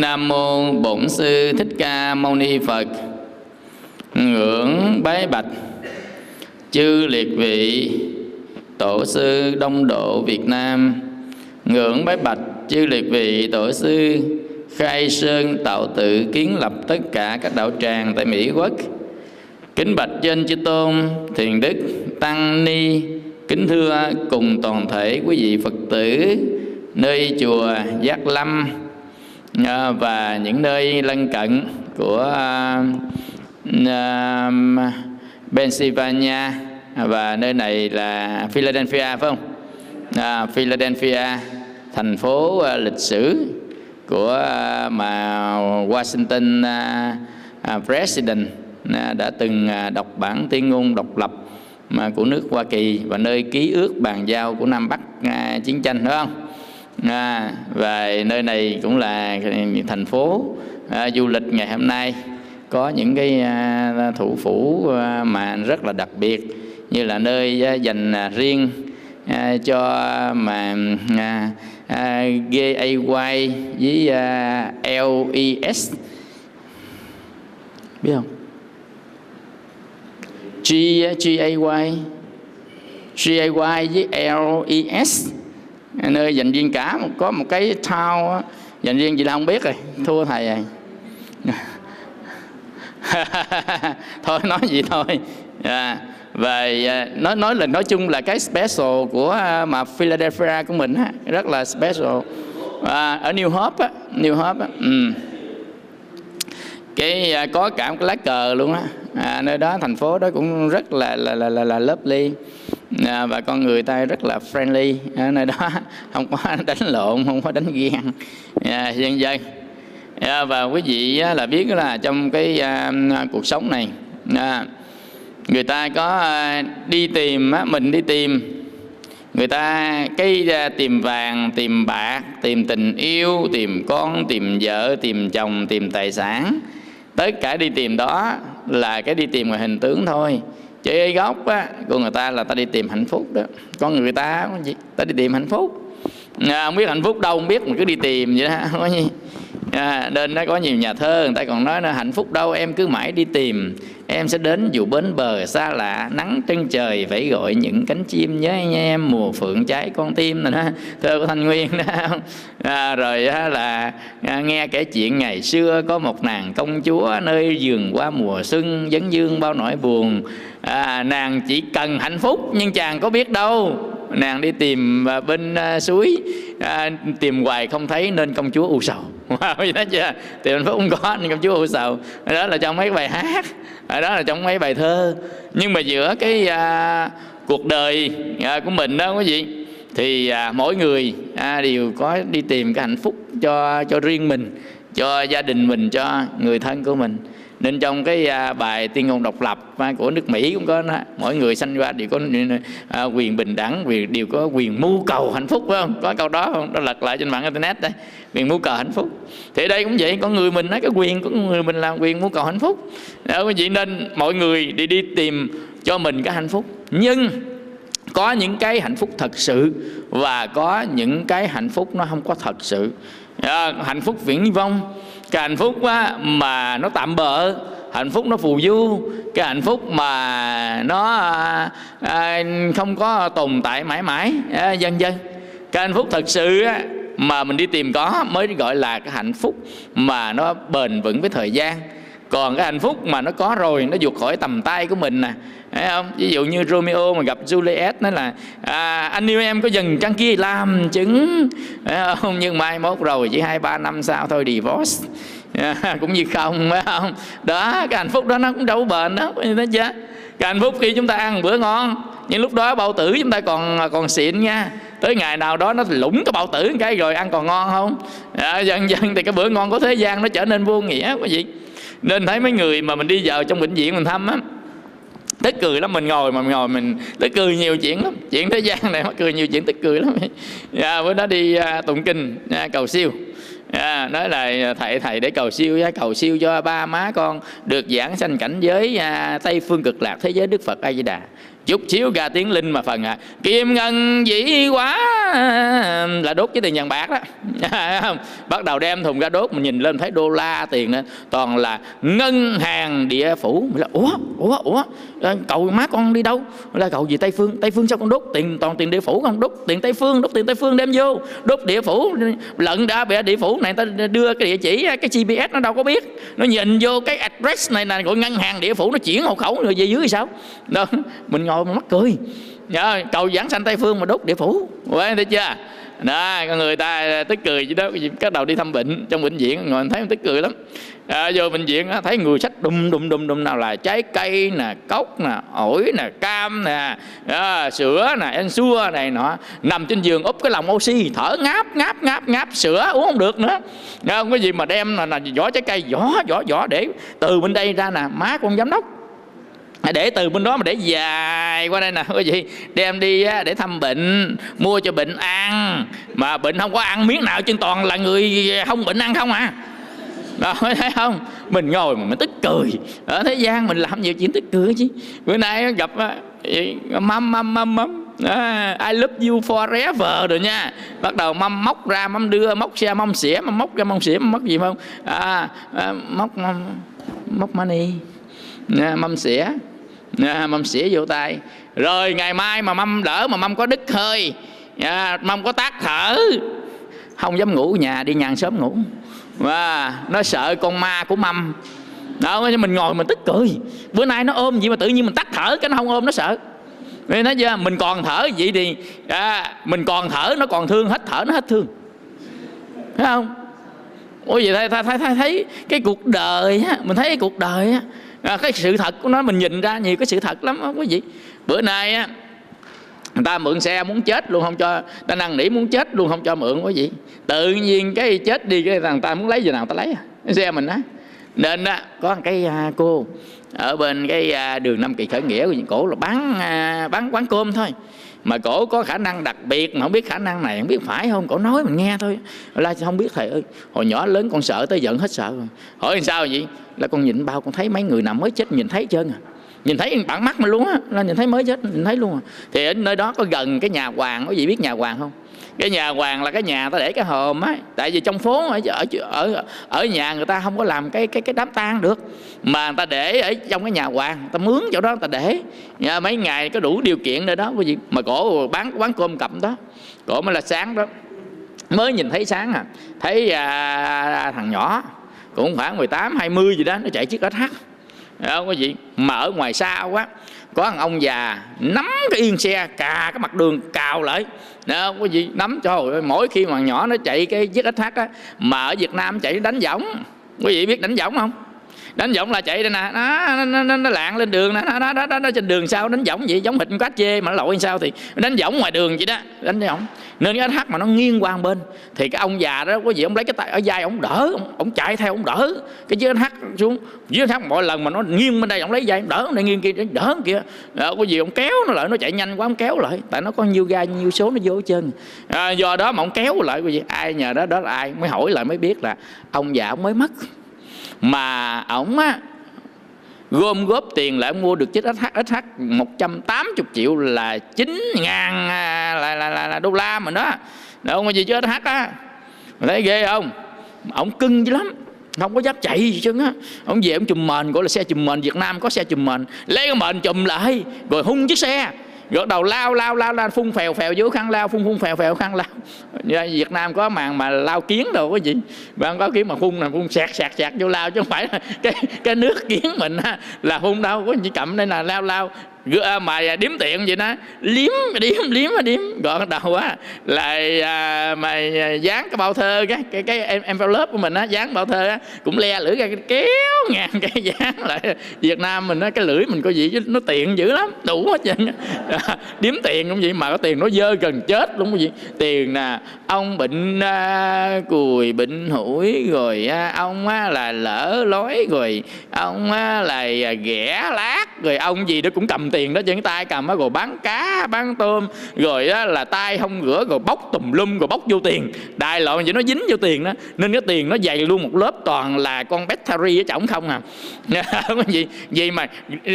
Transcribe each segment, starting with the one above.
Nam mô Bổn sư Thích Ca Mâu Ni Phật. Ngưỡng bái bạch chư liệt vị tổ sư Đông độ Việt Nam. Ngưỡng bái bạch, chư liệt vị tổ sư khai sơn tạo tự kiến lập tất cả các đạo tràng tại Mỹ Quốc. Kính bạch trên chư tôn, thiền đức, tăng ni kính thưa cùng toàn thể quý vị Phật tử, nơi chùa Giác Lâm và những nơi lân cận của à, à, Pennsylvania và nơi này là Philadelphia phải không? À, Philadelphia thành phố à, lịch sử của à, mà Washington à, à, President à, đã từng à, đọc bản tuyên ngôn độc lập mà của nước Hoa Kỳ và nơi ký ước bàn giao của Nam Bắc à, chiến tranh phải không? À, và nơi này cũng là thành phố à, du lịch ngày hôm nay. Có những cái à, thủ phủ à, mà rất là đặc biệt như là nơi à, dành à, riêng à, cho mà à, à, GAY với à, LES biết không? G GAY GAY với LES nơi dành riêng cả có một cái thao dành riêng gì là không biết rồi. Thua thầy rồi à. thôi nói gì thôi. À, và nói nói là nói chung là cái special của à, mà Philadelphia của mình á, rất là special. À, ở New Hope á, New Hope á, ừ. cái à, có cả một cái lá cờ luôn á. À, nơi đó thành phố đó cũng rất là là là là, là lovely à, và con người ta rất là friendly. Ở nơi đó không có đánh lộn không có đánh ghen. À, dân dân. À, và quý vị á, là biết là trong cái à, cuộc sống này à, người ta có à, đi tìm á, mình đi tìm. Người ta cái à, tìm vàng tìm bạc tìm tình yêu tìm con tìm vợ tìm chồng tìm tài sản. Tất cả đi tìm đó là cái đi tìm ngoài hình tướng thôi chứ gốc á, của người ta là ta đi tìm hạnh phúc đó. Con người ta gì ta đi tìm hạnh phúc. À, không biết hạnh phúc đâu không biết mà cứ đi tìm vậy đó. Có gì? À, nên nó có nhiều nhà thơ người ta còn nói là hạnh phúc đâu em cứ mãi đi tìm. Em sẽ đến dù bến bờ xa lạ nắng chân trời phải gọi những cánh chim nhớ nha em mùa phượng cháy con tim này đó. Thơ của thanh nguyên đó. À, rồi đó là à, nghe kể chuyện ngày xưa có một nàng công chúa nơi giường qua mùa xuân dấn dương bao nỗi buồn à, nàng chỉ cần hạnh phúc nhưng chàng có biết đâu. Nàng đi tìm à, bên à, suối à, tìm hoài không thấy nên công chúa u sầu. Wow, đó chưa? Tìm hạnh phúc không có nên công chúa u sầu. Đó là trong mấy bài hát đó là trong mấy bài thơ. Nhưng mà giữa cái à, cuộc đời à, của mình đó quý vị thì à, mỗi người à, đều có đi tìm cái hạnh phúc cho cho riêng mình cho gia đình mình cho người thân của mình nên trong cái à, bài tuyên ngôn độc lập à, của nước Mỹ cũng có đó, mỗi người sanh ra đều có à, quyền bình đẳng quyền đều có quyền mưu cầu hạnh phúc phải không? Có câu đó không? Đó lật lại trên mạng internet đây quyền mưu cầu hạnh phúc. Thì đây cũng vậy có người mình nói cái quyền của người mình làm quyền mưu cầu hạnh phúc. Đó quý vị nên mọi người đi đi tìm cho mình cái hạnh phúc. Nhưng có những cái hạnh phúc thật sự và có những cái hạnh phúc nó không có thật sự. À, hạnh phúc viễn vong cái hạnh phúc á, mà nó tạm bợ hạnh phúc nó phù du. Cái hạnh phúc mà nó à, à, không có tồn tại mãi mãi à, dân dân cái hạnh phúc thật sự á, mà mình đi tìm có mới gọi là cái hạnh phúc mà nó bền vững với thời gian. Còn cái hạnh phúc mà nó có rồi nó vượt khỏi tầm tay của mình nè thấy không? Ví dụ như Romeo mà gặp Juliet nói là à, anh yêu em có dần trăng kia làm chứng? Thấy không? Nhưng mai mốt rồi chỉ hai ba năm sau thôi divorce. Yeah, cũng như không phải không? Đó cái hạnh phúc đó nó cũng đâu bền đó thấy chưa cái hạnh phúc khi chúng ta ăn bữa ngon nhưng lúc đó bao tử chúng ta còn còn xịn nha. Tới ngày nào đó nó lủng cái bao tử cái rồi ăn còn ngon không? À, dần dần thì cái bữa ngon của thế gian nó trở nên vô nghĩa quý vị. Nên thấy mấy người mà mình đi vào trong bệnh viện mình thăm á tức cười lắm mình ngồi mà mình ngồi mình tức cười nhiều chuyện lắm. Chuyện thế gian này mắc cười nhiều chuyện tức cười lắm. Yeah, dạ, bữa đó đi uh, tụng kinh à, cầu siêu. À, nói là à, thầy thầy để cầu siêu cầu siêu cho ba má con được giảng sanh cảnh giới à, tây phương cực lạc thế giới đức phật a di đà. Chút xíu ra tiếng linh mà phần à kim ngân dĩ quá là đốt cái tiền vàng bạc đó. Không bắt đầu đem thùng ra đốt mình nhìn lên thấy đô la tiền đó, toàn là ngân hàng địa phủ. Mình là ủa ủa ủa Ờ, cậu má con đi đâu? Là cậu gì tây phương. Tây phương sao con đốt tiền? Toàn tiền địa phủ không? Đốt tiền tây phương đốt tiền tây phương đem vô. Đốt địa phủ lận đã bị địa phủ này ta đưa cái địa chỉ cái gps nó đâu có biết. Nó nhìn vô cái address này là gọi ngân hàng địa phủ nó chuyển hộ khẩu rồi về dưới thì sao? Đó mình ngồi mà mắc cười. Dạ, Nhớ, cầu giảng sanh tây phương mà đốt địa phủ. Quên thấy chưa? Đó con người ta tức cười chứ đó. Cái đầu đi thăm bệnh trong bệnh viện ngồi thấy tức cười lắm à, vô bệnh viện thấy người sách đùng đùng đùng đùng nào là trái cây nè cốc nè ổi nè cam nè à, sữa nè ăn xua này nọ. Nằm trên giường úp cái lòng oxy thở ngáp ngáp ngáp ngáp sữa uống không được nữa. Không có gì mà đem là, là vỏ trái cây vỏ vỏ vỏ để từ bên đây ra nè má con giám đốc. À, để từ bên đó mà để dài qua đây nè quý vị đem đi để thăm bệnh mua cho bệnh ăn. Mà bệnh không có ăn miếng nào trên toàn là người không bệnh ăn không à đó thấy không? Mình ngồi mà mình tức cười. Ở thế gian mình làm nhiều chuyện tức cười chứ. Bữa nay gặp mâm mâm mâm mâm. À, I love you forever rồi nha. Bắt đầu mâm móc ra mâm đưa móc xe mâm xỉa mâm móc ra mâm xỉa mâm móc gì không? À, à móc mâm móc money. À, mâm xỉa. À, mâm xỉa vô tay. Rồi ngày mai mà mâm đỡ mà mâm có đứt hơi. À, mâm có tác thở. Không dám ngủ nhà đi nhàn sớm ngủ và nó sợ con ma của mâm. Đó mình ngồi mình tức cười. Bữa nay nó ôm gì mà tự nhiên mình tắt thở cái nó không ôm nó sợ. Nên nói chưa mình còn thở vậy thì à, mình còn thở nó còn thương hết thở nó hết thương. Thấy không? Ôi vậy thấy, thấy, thấy, thấy cái cuộc đời á mình thấy cái cuộc đời á. À, cái sự thật của nó mình nhìn ra nhiều cái sự thật lắm không quý vị bữa nay á người ta mượn xe muốn chết luôn không cho ta năn nỉ muốn chết luôn không cho mượn quý vị tự nhiên cái chết đi cái thằng ta muốn lấy giờ nào ta lấy à? cái xe mình á. Nên á có một cái à, cô ở bên cái à, đường năm kỳ khởi nghĩa của cổ là bán à, bán quán cơm thôi. Mà cổ có khả năng đặc biệt mà không biết khả năng này không biết phải không? Cổ nói mình nghe thôi. Là không biết thầy ơi? Hồi nhỏ lớn con sợ tới giận hết sợ rồi. Hỏi làm sao vậy? Là con nhìn bao con thấy mấy người nào mới chết nhìn thấy trơn à nhìn thấy bản mắt mà luôn á là nhìn thấy mới chết nhìn thấy luôn à. Thì ở nơi đó có gần cái nhà hoàng có gì biết nhà hoàng không? Cái nhà hoàng là cái nhà ta để cái hòm á tại vì trong phố ở ở ở ở nhà người ta không có làm cái cái cái đám tang được. Mà người ta để ở trong cái nhà hoàng người ta mướn chỗ đó người ta để. Nhà mấy ngày có đủ điều kiện nơi đó cái gì, mà cổ bán quán cơm cầm đó cổ mới là sáng đó. Mới nhìn thấy sáng à thấy à, thằng nhỏ cũng khoảng 18 20 gì đó nó chạy chiếc SH không có gì mà ở ngoài xa quá, có thằng ông già nắm cái yên xe, cà cái mặt đường, cào lại. Đó có gì nắm cho mỗi khi mà nhỏ nó chạy cái chiếc ít á, mà ở Việt Nam chạy đánh võng. Quý vị biết đánh võng không? Đánh võng là chạy đây nè. Nó, nó, nó, nó lạng lên đường nè. Nó, nó, nó, nó, trên đường sao đánh võng vậy giống hình quá chê mà nó lội sao thì đánh võng ngoài đường vậy đó đánh võng. Nên cái SH mà nó nghiêng qua một bên thì cái ông già đó có gì ông lấy cái tay ở vai ông đỡ ông, ông chạy theo ông đỡ. Cái chiếc SH xuống chiếc SH mỗi lần mà nó nghiêng bên đây ông lấy vai ông đỡ ông này nghiêng kia đỡ kia. Đó, có gì ông kéo nó lại nó chạy nhanh quá ông kéo lại. Tại nó có nhiêu gai nhiêu số nó vô chân à, do đó mà ông kéo lại cái gì ai nhờ đó đó là ai mới hỏi lại mới biết là ông già ông mới mất mà ổng á gom góp tiền lại mua được chiếc SH SH 180 triệu là 9 ngàn à, là, là, là, là đô la mà đó. Đâu có gì chứ SH á. Thấy ghê không? Ông cưng dữ lắm. Không có dám chạy gì chứ á. Ông về ông chùm mền gọi là xe chùm mền Việt Nam có xe chùm mền. Lấy cái mền chùm lại rồi hung chiếc xe gật đầu lao lao lao lao, phun phèo phèo vô khăn lao, phun phun phèo phèo khăn lao. Việt Nam có màn mà lao kiến đâu có gì? Bạn có kiến mà phun là phun sạc sạc sạc vô lao, chứ không phải là cái cái nước kiến mình là phun đâu, có chỉ cầm đây là lao lao. À, mà điếm tiện vậy đó. Liếm điếm liếm điếm. Gọn đầu á lại à, mà à, dán cái bao thơ cái cái cái lớp của mình á dán bao thơ á cũng le lưỡi ra kéo ngàn cái dán lại. Việt Nam mình á cái lưỡi mình có gì chứ nó tiện dữ lắm đủ hết trơn à, điếm tiền cũng vậy mà có tiền nó dơ gần chết luôn cái gì. Tiền nè ông bệnh à, cùi bệnh hủi rồi à, ông á, là lỡ lối rồi ông á, là ghẻ lát rồi ông gì đó cũng cầm tiền tiền đó trên tay cầm á rồi bán cá bán tôm rồi đó là tay không rửa rồi bóc tùm lum rồi bóc vô tiền. Đại loại vậy nó dính vô tiền đó nên cái tiền nó dày luôn một lớp toàn là con battery ở trong không à. Không gì gì mà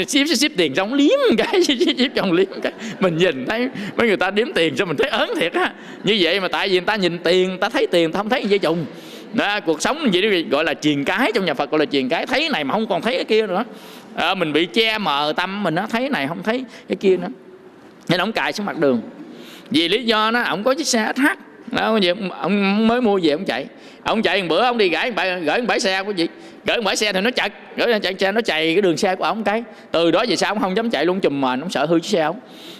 ship ship tiền xong liếm cái ship ship trong liếm cái. Mình nhìn thấy mấy người ta đếm tiền cho mình thấy ớn thiệt á. Như vậy mà tại vì người ta nhìn tiền người ta thấy tiền ta không thấy dây trùng đó, cuộc sống vậy đó gọi là truyền cái trong nhà Phật gọi là truyền cái. Thấy này mà không còn thấy cái kia nữa à, mình bị che mờ tâm mình nó thấy này không thấy cái kia nữa. Nên ông cài xuống mặt đường. Vì lý do nó ông có chiếc xe SH đó, ông mới mua về ông chạy. Ông chạy một bữa ông đi gửi gửi một bãi xe của gì gửi bãi xe thì nó chật gửi chạy xe nó chạy cái đường xe của ông cái. Từ đó về sau ông không dám chạy luôn chùm mền ông sợ hư chiếc xe ông.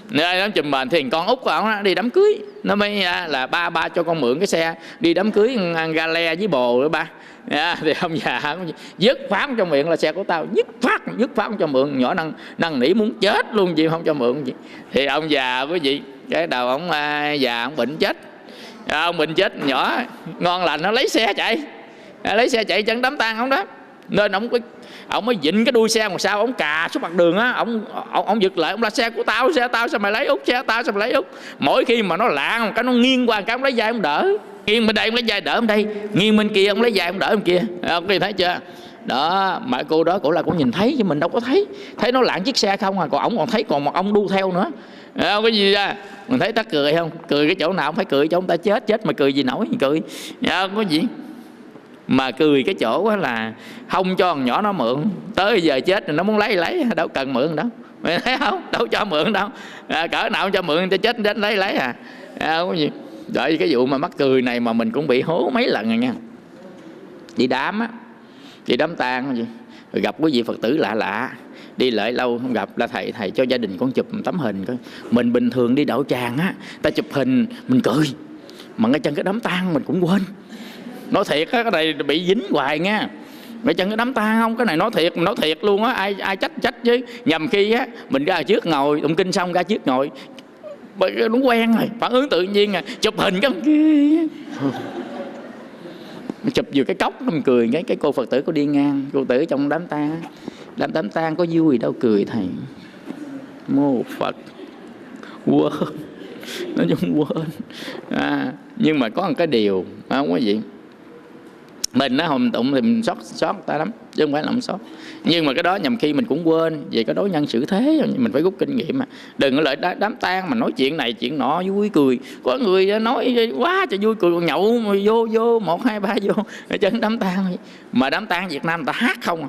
Nên ông chùm mền thì con út của ông đi đám cưới. Nó mới à, là ba ba cho con mượn cái xe đi đám cưới gale với bồ nữa ba. Yeah, thì ông già dứt phát trong miệng là xe của tao. Dứt phát dứt phát cho mượn. Nhỏ năng năng nỉ muốn chết luôn gì không cho mượn gì thì ông già quý vị cái đầu ông à, già ông bệnh chết à, ông bình chết nhỏ ngon lành nó lấy xe chạy. À, lấy xe chạy chân đám tang ông đó. Nên ông có ông mới dịnh cái đuôi xe một sao ông cà xuống mặt đường á. Ông ông, ông giật lại ông là xe của tao xe tao sao mày lấy út xe tao sao mày lấy út? Mỗi khi mà nó lạng một cái nó nghiêng qua cái ông lấy dây ông đỡ. Nghiêng bên đây ông lấy dây đỡ ông đây. Nghiêng bên kia ông lấy dây ông đỡ ông kia. Ờ, ông kia thấy chưa? Đó mà cô đó cổ là cũng nhìn thấy chứ mình đâu có thấy. Thấy nó lạng chiếc xe không à còn ổng còn thấy còn một ông đu theo nữa. Ờ, không cái gì ra mình thấy ta cười không? Cười cái chỗ nào không phải cười cho ông ta chết chết mà cười gì nổi cười. Dạ, không có gì. Mà cười cái chỗ là không cho thằng nhỏ nó mượn. Tới giờ chết rồi nó muốn lấy lấy đâu cần mượn đâu. Mày thấy không? Đâu cho mượn đâu. À, cỡ nào cho mượn cho chết đến lấy lấy à, à không có gì. Đợi cái vụ mà mắc cười này mà mình cũng bị hố mấy lần rồi nha. Đi đám á đi đám tang gì rồi gặp quý vị phật tử lạ lạ đi lại lâu không gặp là thầy thầy cho gia đình con chụp tấm hình coi. Mình bình thường đi đậu tràng á, ta chụp hình, mình cười. Mà ngay chân cái đám tang mình cũng quên. Nói thiệt á, cái này bị dính hoài nha ngay chân cái đám tang không, cái này nói thiệt nói thiệt luôn á, ai ai trách trách chứ. Nhầm khi á, mình ra trước ngồi, tụng kinh xong ra trước ngồi. Nó quen rồi, phản ứng tự nhiên à chụp hình cái kia. Chụp vừa cái cốc, nó cười, cái cái cô phật tử có đi ngang, cô tử trong đám tang đám đám tang có vui đâu cười thầy. Mô phật. Quên. Nó chung quên. À, nhưng mà có một cái điều không quý gì. Mình nó hồng tụng thì mình sót sót ta lắm chứ không phải là không sót. Nhưng mà cái đó nhầm khi mình cũng quên về cái đối nhân xử thế. Mình phải rút kinh nghiệm mà. Đừng có lợi đám tang mà nói chuyện này chuyện nọ vui cười. Có người nói quá cho vui cười nhậu vô vô một hai ba vô. Ở chân đám tang. Mà đám tang việt nam ta hát không à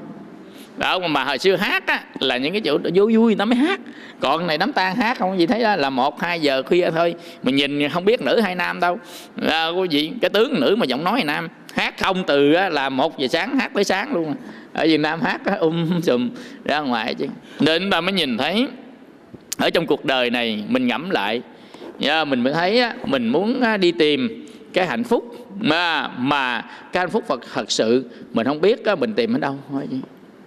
đó mà hồi xưa hát á là những cái chỗ vui vui nó mới hát. Còn này đám tang hát không gì thấy đó, là một hai giờ khuya thôi mình nhìn không biết nữ hay nam đâu. À, quý vị cái tướng nữ mà giọng nói là nam hát không từ là một giờ sáng hát tới sáng luôn. Ở Việt Nam hát um, um sùm ra ngoài chứ. Nên ta mới nhìn thấy ở trong cuộc đời này mình ngẫm lại. Mình mới thấy mình muốn đi tìm cái hạnh phúc. Mà mà cái hạnh phúc Phật thật sự mình không biết mình tìm ở đâu thôi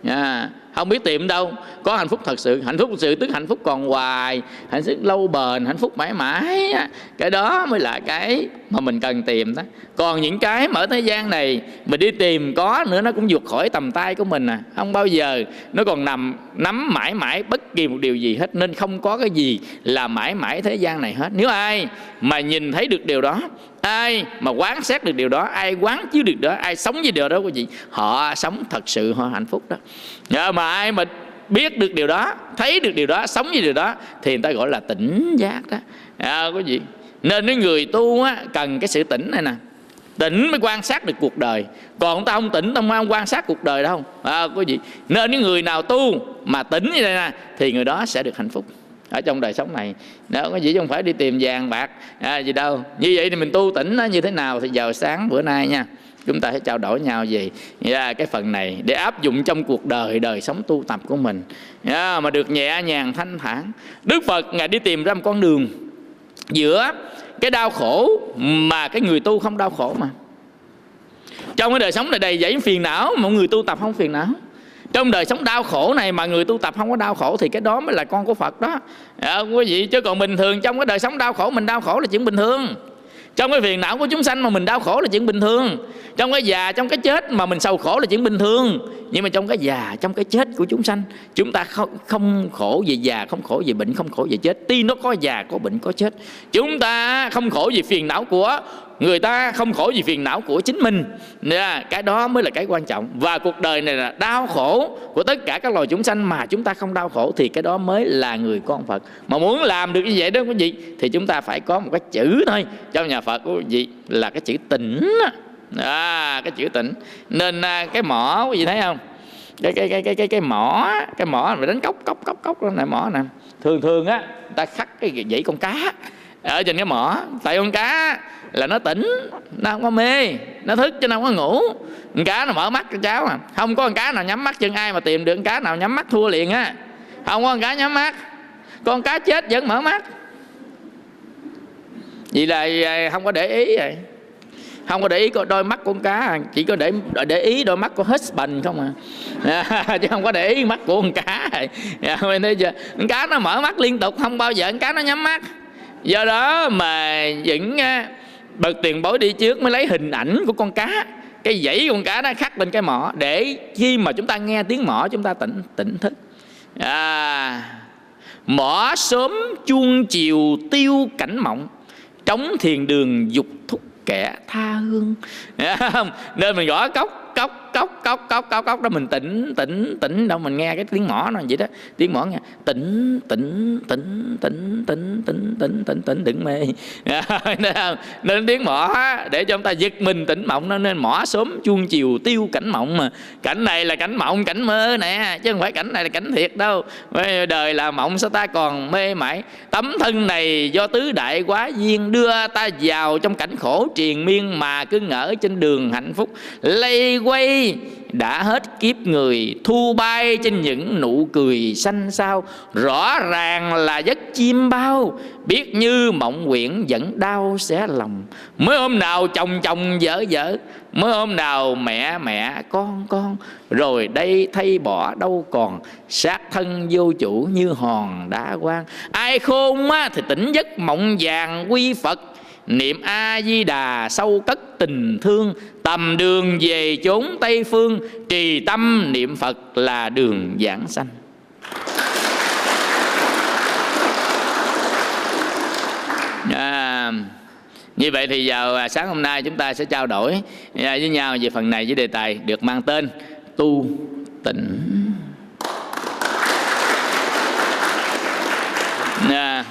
yeah. không biết tìm đâu. Có hạnh phúc thật sự, hạnh phúc thật sự, tức hạnh phúc còn hoài, hạnh phúc lâu bền, hạnh phúc mãi mãi cái đó mới là cái mà mình cần tìm đó. Còn những cái mà ở thế gian này, mình đi tìm có nữa, nó cũng vượt khỏi tầm tay của mình à. Không bao giờ, nó còn nằm, nắm mãi mãi bất kỳ một điều gì hết, nên không có cái gì là mãi mãi thế gian này hết. Nếu ai mà nhìn thấy được điều đó ai mà quán xét được điều đó ai quán chiếu được đó ai sống với điều đó quý vị họ sống thật sự họ hạnh phúc đó. Nhờ mà ai mà biết được điều đó thấy được điều đó sống với điều đó thì người ta gọi là tỉnh giác đó. À, quý vị nên cái người tu á, cần cái sự tỉnh này nè. Tỉnh mới quan sát được cuộc đời. Còn ta không tỉnh ta không quan sát cuộc đời đâu. À, quý vị nên những người nào tu mà tỉnh như thế nè thì người đó sẽ được hạnh phúc ở trong đời sống này. Đó có gì không phải đi tìm vàng bạc à, gì đâu. Như vậy thì mình tu tỉnh nó như thế nào thì giờ sáng bữa nay nha. Chúng ta hãy trao đổi nhau về yeah, cái phần này để áp dụng trong cuộc đời đời sống tu tập của mình. Yeah, mà được nhẹ nhàng thanh thản. Đức phật ngài đi tìm ra một con đường giữa cái đau khổ mà cái người tu không đau khổ mà. Trong cái đời sống này đầy dẫy phiền não mà người tu tập không phiền não trong đời sống đau khổ này mà người tu tập không có đau khổ thì cái đó mới là con của Phật đó. À, quý vị chứ còn bình thường trong cái đời sống đau khổ mình đau khổ là chuyện bình thường. Trong cái phiền não của chúng sanh mà mình đau khổ là chuyện bình thường. Trong cái già trong cái chết mà mình sầu khổ là chuyện bình thường. Nhưng mà trong cái già trong cái chết của chúng sanh chúng ta không không khổ về già không khổ về bệnh không khổ về chết. Tuy nó có già có bệnh có chết. Chúng ta không khổ về phiền não của người ta không khổ vì phiền não của chính mình. Nên cái đó mới là cái quan trọng. Và cuộc đời này là đau khổ của tất cả các loài chúng sanh mà chúng ta không đau khổ thì cái đó mới là người con Phật. Mà muốn làm được như vậy đó quý vị thì chúng ta phải có một cái chữ thôi. Trong nhà Phật quý vị là cái chữ tỉnh à, cái chữ tỉnh nên à, cái mỏ quý vị thấy không? Cái cái cái cái cái cái mỏ cái mỏ mà đánh cốc cốc cốc cốc này mỏ nè. Thường thường á ta khắc cái dãy con cá ở trên cái mỏ. Tại con cá là nó tỉnh nó không có mê nó thức chứ nó không có ngủ. Con cá nó mở mắt cho cháu à. Không có con cá nào nhắm mắt chân ai mà tìm được con cá nào nhắm mắt thua liền á. Không có con cá nhắm mắt. Con cá chết vẫn mở mắt. Vì là à, không có để ý rồi không có để ý đôi mắt con cá à. chỉ có để để ý đôi mắt của husband không à. Chứ không có để ý mắt của con cá. À, con cá nó mở mắt liên tục không bao giờ con cá nó nhắm mắt. Do đó mà những à, bậc tiền bối đi trước mới lấy hình ảnh của con cá. Cái dãy con cá nó khắc lên cái mỏ. Để khi mà chúng ta nghe tiếng mỏ chúng ta tỉnh tỉnh thức. À, mỏ sớm chuông chiều tiêu cảnh mộng trống thiền đường dục thúc kẻ tha hương. Nên mình gõ cốc cốc cốc cốc cốc cốc cốc đó mình tỉnh tỉnh tỉnh đâu mình nghe cái tiếng mỏ nó vậy đó tiếng mỏ nghe tỉnh tỉnh tỉnh tỉnh tỉnh tỉnh tỉnh tỉnh tỉnh đừng mê nên tiếng mỏ để cho chúng ta giật mình tỉnh mộng nó nên mỏ sớm chuông chiều tiêu cảnh mộng mà cảnh này là cảnh mộng cảnh mơ nè chứ không phải cảnh này là cảnh thiệt đâu đời là mộng sao ta còn mê mãi tấm thân này do tứ đại quá duyên đưa ta vào trong cảnh khổ triền miên mà cứ ngỡ trên đường hạnh phúc lây quay đã hết kiếp người thu bay trên những nụ cười xanh sao rõ ràng là giấc chim bao biết như mộng quyển vẫn đau xé lòng. Mới hôm nào chồng chồng vợ vợ mới hôm nào mẹ mẹ con con. Rồi đây thay bỏ đâu còn sát thân vô chủ như hòn đá quan ai khôn á, thì tỉnh giấc mộng vàng quy phật niệm a di đà sâu cất tình thương tầm đường về chốn tây phương trì tâm niệm phật là đường giảng sanh. À, như vậy thì vào à, sáng hôm nay chúng ta sẽ trao đổi à, với nhau về phần này với đề tài được mang tên tu tỉnh à,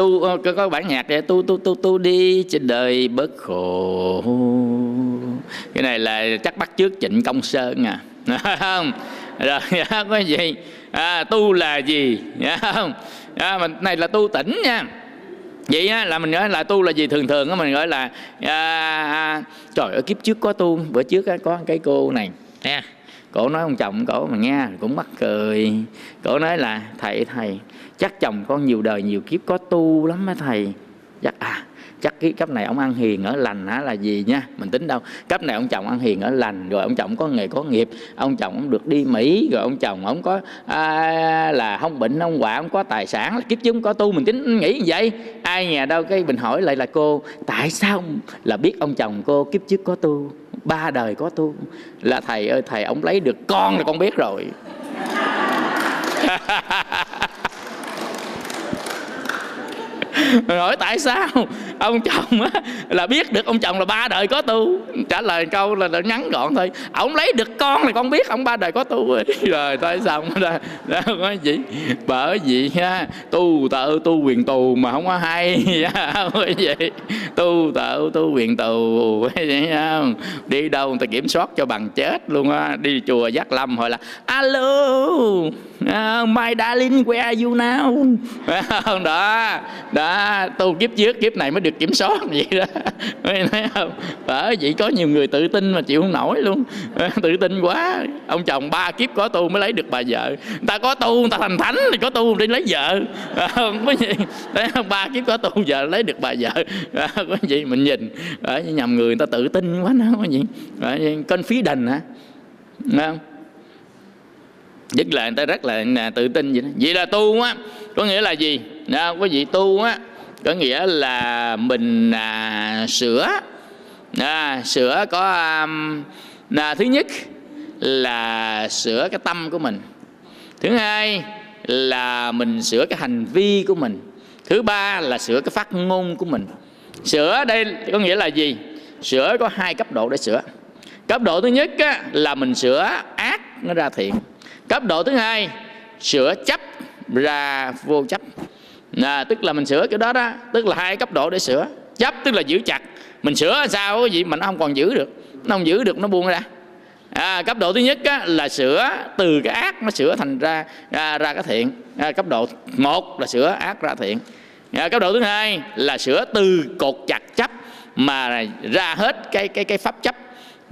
tu ờ, có, có bản nhạc để tu tu tu tu đi trên đời bớt khổ. Cái này là chắc bắt trước trịnh công sơn à. Không? Rồi có gì? À, tu là gì? Không? À, mình này là tu tỉnh nha. Vậy á, là mình nói là tu là gì? Thường thường á mình gọi là à, à, trời ở kiếp trước có tu bữa trước á, có cái cô này. Nha cổ nói ông chồng cổ mà nghe cũng mắc cười. Cổ nói là thầy thầy chắc chồng con nhiều đời nhiều kiếp có tu lắm á thầy. Chắc à chắc cái cấp này ông ăn hiền ở lành hả là gì nha? Mình tính đâu? Cấp này ông chồng ăn hiền ở lành rồi ông chồng có nghề có nghiệp ông chồng ông được đi mỹ rồi ông chồng ông có à, là không bệnh không quả ông có tài sản là kiếp chúng có tu mình tính nghĩ như vậy. Ai nhà đâu cái mình hỏi lại là cô tại sao là biết ông chồng cô kiếp trước có tu ba đời có tu? Là thầy ơi thầy ông lấy được con là con biết rồi. hỏi tại sao? Ông chồng á, là biết được ông chồng là ba đời có tu. Trả lời câu là, là ngắn gọn thôi. Ông lấy được con là con biết ông ba đời có tu rồi. Rồi sao xong đó có gì? Bởi vì ha tu tự tu quyền tù mà không có hay. Không có gì. Tu tự tu quyền tù. Không? Đi đâu người ta kiểm soát cho bằng chết luôn á. Đi chùa giác lâm hỏi là alo. À, uh, my darling where are you now? Đó đó tu kiếp trước kiếp này mới được kiểm soát vậy đó. Thấy không? Bởi vậy có nhiều người tự tin mà chịu không nổi luôn. Tự tin quá. Ông chồng ba kiếp có tu mới lấy được bà vợ. Người ta có tu người ta thành thánh thì có tu đi lấy vợ. Không có gì đấy ba kiếp có tu giờ lấy được bà vợ. Có gì mình nhìn. Ở nhầm người người ta tự tin quá nó có gì Con phí đành hả? Không? Nhất là người ta rất là tự tin vậy đó. Vậy là tu á có nghĩa là gì? Đó, quý vị tu á có nghĩa là mình à, sửa. À, sửa có um, à, thứ nhất là sửa cái tâm của mình. Thứ hai là mình sửa cái hành vi của mình. Thứ ba là sửa cái phát ngôn của mình. Sửa đây có nghĩa là gì? Sửa có hai cấp độ để sửa. Cấp độ thứ nhất á, là mình sửa ác nó ra thiện cấp độ thứ hai sửa chấp ra vô chấp. À, tức là mình sửa cái đó đó tức là hai cấp độ để sửa. Chấp tức là giữ chặt. Mình sửa sao cái gì mà nó không còn giữ được. Nó không giữ được nó buông ra. À, cấp độ thứ nhất á, là sửa từ cái ác nó sửa thành ra ra, ra cái thiện. À, cấp độ một là sửa ác ra thiện. À, cấp độ thứ hai là sửa từ cột chặt chấp mà ra hết cái cái cái pháp chấp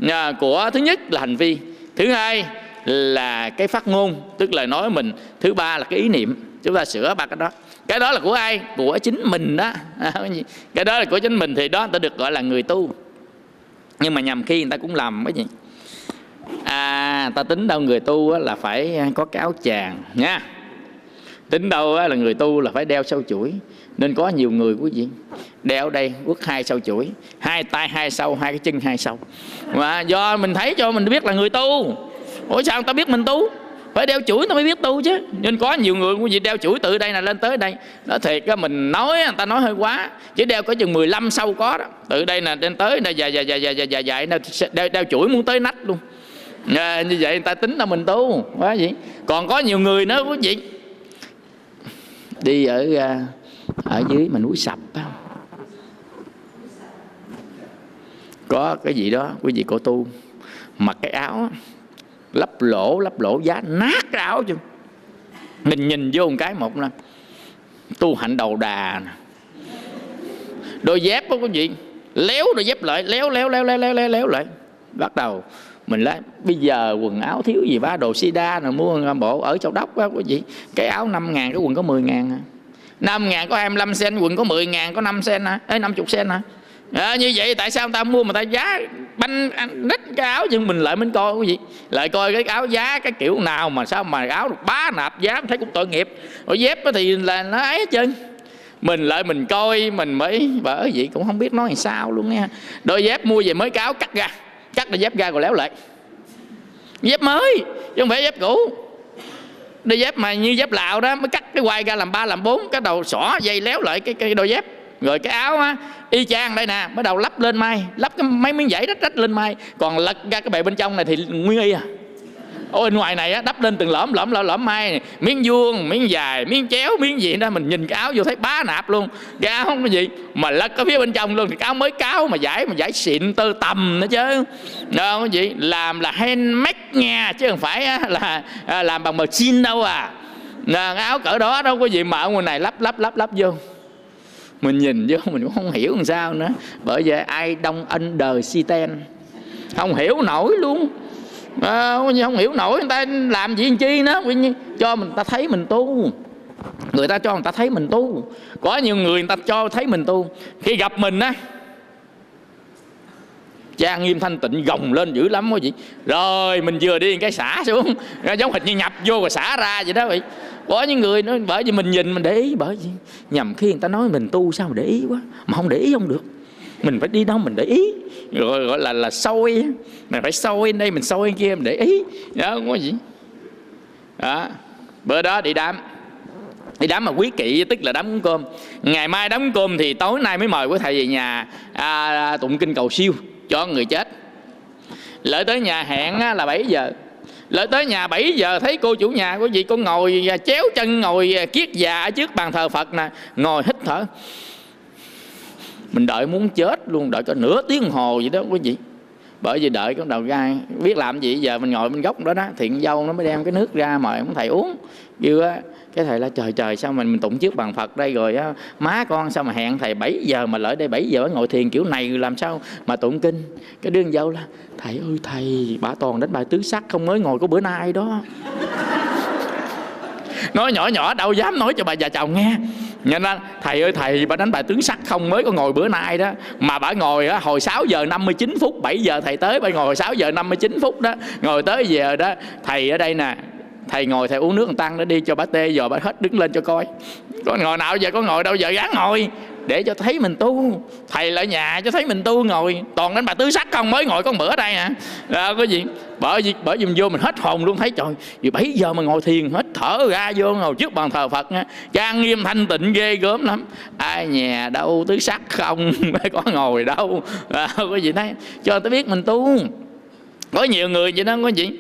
à, của thứ nhất là hành vi. Thứ hai là cái phát ngôn, tức là nói mình. Thứ ba là cái ý niệm. Chúng ta sửa ba cái đó. Cái đó là của ai? Của chính mình đó. Cái đó là của chính mình thì đó ta được gọi là người tu. Nhưng mà nhầm khi người ta cũng làm cái gì? À ta tính đâu người tu là phải có cái áo chàng nha. Tính đâu là người tu là phải đeo sau chuỗi. Nên có nhiều người quý vị. Đeo đây, quất hai sau chuỗi. Hai tay hai sau hai cái chân hai sau và do mình thấy cho mình biết là người tu ủa sao người ta biết mình tu? Phải đeo chuỗi nó mới biết tu chứ. Nên có nhiều người quý vị đeo chuỗi từ đây là lên tới đây. Nó thiệt á mình nói người ta nói hơi quá. Chỉ đeo có chừng 15 sâu có đó. Từ đây là lên tới là dài dài dài dài dài dài đeo, đeo chuỗi muốn tới nách luôn. À, như vậy người ta tính là mình tu. Quá vậy. Còn có nhiều người nữa quý vị. Đi ở à, ở dưới mà núi sập á có cái gì đó quý vị cổ tu. Mặc cái áo lắp lỗ lấp lỗ giá nát cái áo chứ. Mình nhìn vô một cái một năm tu hạnh đầu đà nè. Đôi dép đó quý vị léo đôi dép lại léo léo léo léo léo léo, léo lại. Bắt đầu mình lấy bây giờ quần áo thiếu gì ba đồ sida rồi mua bộ ở châu đốc á quý vị. Cái áo 5 ngàn cái quần có 10 ngàn à. 5 ngàn có 25 sen quần có 10 ngàn có 5 sen hả? Năm 50 sen hả? À, như vậy tại sao người ta mua mà ta giá banh rách cái áo nhưng mình lại mình coi cái gì? Lại coi cái áo giá cái kiểu nào mà sao mà áo được bá nạp giá thấy cũng tội nghiệp. Ở dép thì là nó ấy hết trơn. Mình lại mình coi mình mới bởi vậy cũng không biết nói làm sao luôn nha đôi dép mua về mới cáo cắt ra cắt đôi dép ra rồi léo lại. Dép mới chứ không phải dép cũ. Đôi dép mà như dép lào đó mới cắt cái quai ra làm ba làm bốn cái đầu xỏ dây léo lại cái, cái đôi dép. Rồi cái áo á y chang đây nè bắt đầu lắp lên mai lắp cái mấy miếng giấy rách rách lên mai. Còn lật ra cái bề bên trong này thì nguyên y à. Ôi bên ngoài này á đắp lên từng lõm lõm lõm lõm mai này. miếng vuông miếng dài miếng chéo miếng gì đó mình nhìn cái áo vô thấy bá nạp luôn. Cái áo không có gì. Mà lật ở phía bên trong luôn thì cái áo mới cáo mà giải mà giải xịn tơ tầm nữa chứ. Đâu cái gì. Làm là handmade nha chứ không phải là à, làm bằng machine đâu à. Nà, áo cỡ đó đâu có gì mà ở ngoài này lắp lắp lắp lắp vô mình nhìn vô mình cũng không hiểu làm sao nữa. Bởi vậy ai đông anh đời si ten? Không hiểu nổi luôn. À, không hiểu nổi người ta làm gì chi nữa? Cho mình ta thấy mình tu. Người ta cho người ta thấy mình tu. Có nhiều người người ta cho thấy mình tu. Khi gặp mình á trang nghiêm thanh tịnh gồng lên dữ lắm quý vị rồi mình vừa đi cái xả xuống. Giống hệt như nhập vô rồi xả ra vậy đó vậy. Có những người nó bởi vì mình nhìn mình để ý bởi vì nhầm khi người ta nói mình tu sao mà để ý quá mà không để ý không được. Mình phải đi đâu mình để ý. Rồi gọi là là soi mình phải soi đây mình soi kia mình để ý. Đó không có gì. Đó bữa đó đi đám. Đi đám mà quý kỵ tức là đám cúng cơm. Ngày mai đám cơm thì tối nay mới mời quý thầy về nhà à, tụng kinh cầu siêu cho người chết. Lỡ tới nhà hẹn là 7 giờ. Lỡ tới nhà 7 giờ, thấy cô chủ nhà của vị con ngồi à, chéo chân ngồi à, kiết già ở trước bàn thờ Phật nè, ngồi hít thở. Mình đợi muốn chết luôn, đợi có nửa tiếng hồ vậy đó quý vị. Bởi vì đợi con đầu gai biết làm gì, giờ mình ngồi bên góc đó đó, thiện dâu nó mới đem cái nước ra mời ông thầy uống. Kêu á cái thầy là, trời trời, sao mình mình tụng trước bàn phật đây rồi á? Má con sao mà hẹn thầy 7 giờ mà lỡ đây 7 giờ ngồi thiền kiểu này, làm sao mà tụng kinh? Cái đương dâu là, thầy ơi, thầy, bà toàn đánh bài tứ sắc không mới ngồi có bữa nay đó. Nói nhỏ nhỏ, đâu dám nói cho bà già chồng nghe. Nên là thầy ơi, thầy, bà đánh bài tướng sắc không mới có ngồi bữa nay đó. Mà bà ngồi á, hồi 6 giờ 59 phút 7 giờ thầy tới, bà ngồi 6 giờ 59 phút đó. Ngồi tới giờ đó, thầy ở đây nè thầy ngồi thầy uống nước tăng nó đi cho bà tê giờ bà hết đứng lên cho coi. Con ngồi nào giờ có ngồi đâu giờ gắng ngồi để cho thấy mình tu. Thầy lại nhà cho thấy mình tu ngồi. Toàn đến bà tứ sắc không mới ngồi con bữa đây hả à, ờ, có gì? Bởi vì bởi vì mình vô mình hết hồn luôn thấy trời vì bảy giờ mà ngồi thiền hết thở ra vô ngồi trước bàn thờ phật nha trang nghiêm thanh tịnh ghê gớm lắm. Ai nhà đâu tứ sắc không mới có ngồi đâu. À, có gì đấy cho tôi biết mình tu. Có nhiều người vậy đó có gì?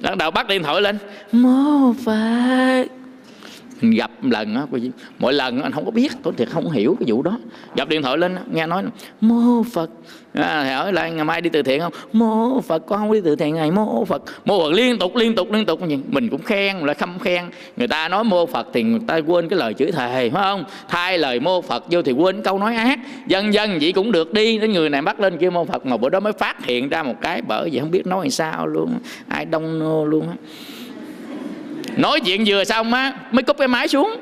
Bắt đầu bắt điện thoại lên. Mô phật mình gặp một lần á mỗi lần anh không có biết tôi thiệt không hiểu cái vụ đó. Gặp điện thoại lên nghe nói mô phật. À, hỏi lại ngày mai đi từ thiện không? Mô phật con không đi từ thiện ngày mô phật. Mô phật liên tục liên tục liên tục mình cũng khen lại khâm khen. Người ta nói mô phật thì người ta quên cái lời chữ thề phải không? Thay lời mô phật vô thì quên câu nói ác. Dân dân vậy cũng được đi đến người này bắt lên kêu mô phật mà bữa đó mới phát hiện ra một cái bởi vì không biết nói làm sao luôn ai đông nô luôn á nói chuyện vừa xong á mới cúp cái máy xuống.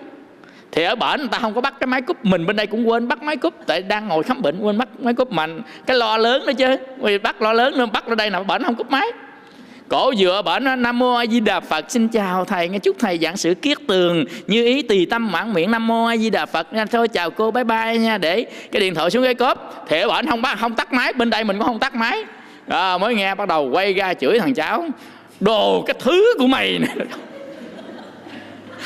Thì ở bển người ta không có bắt cái máy cúp mình bên đây cũng quên bắt máy cúp tại đang ngồi khám bệnh quên bắt máy cúp mạnh cái lo lớn đó chứ. Vì bắt lo lớn nữa bắt ở đây nào bển không cúp máy. Cổ vừa bển nam mô a di đà phật xin chào thầy nghe chúc thầy giảng sự kiết tường như ý tùy tâm mãn miệng nam mô a di đà phật nha thôi chào cô bye bye nha để cái điện thoại xuống cái cốp. Thì ở bển không bắt không tắt máy bên đây mình cũng không tắt máy. À, mới nghe bắt đầu quay ra chửi thằng cháu. Đồ cái thứ của mày này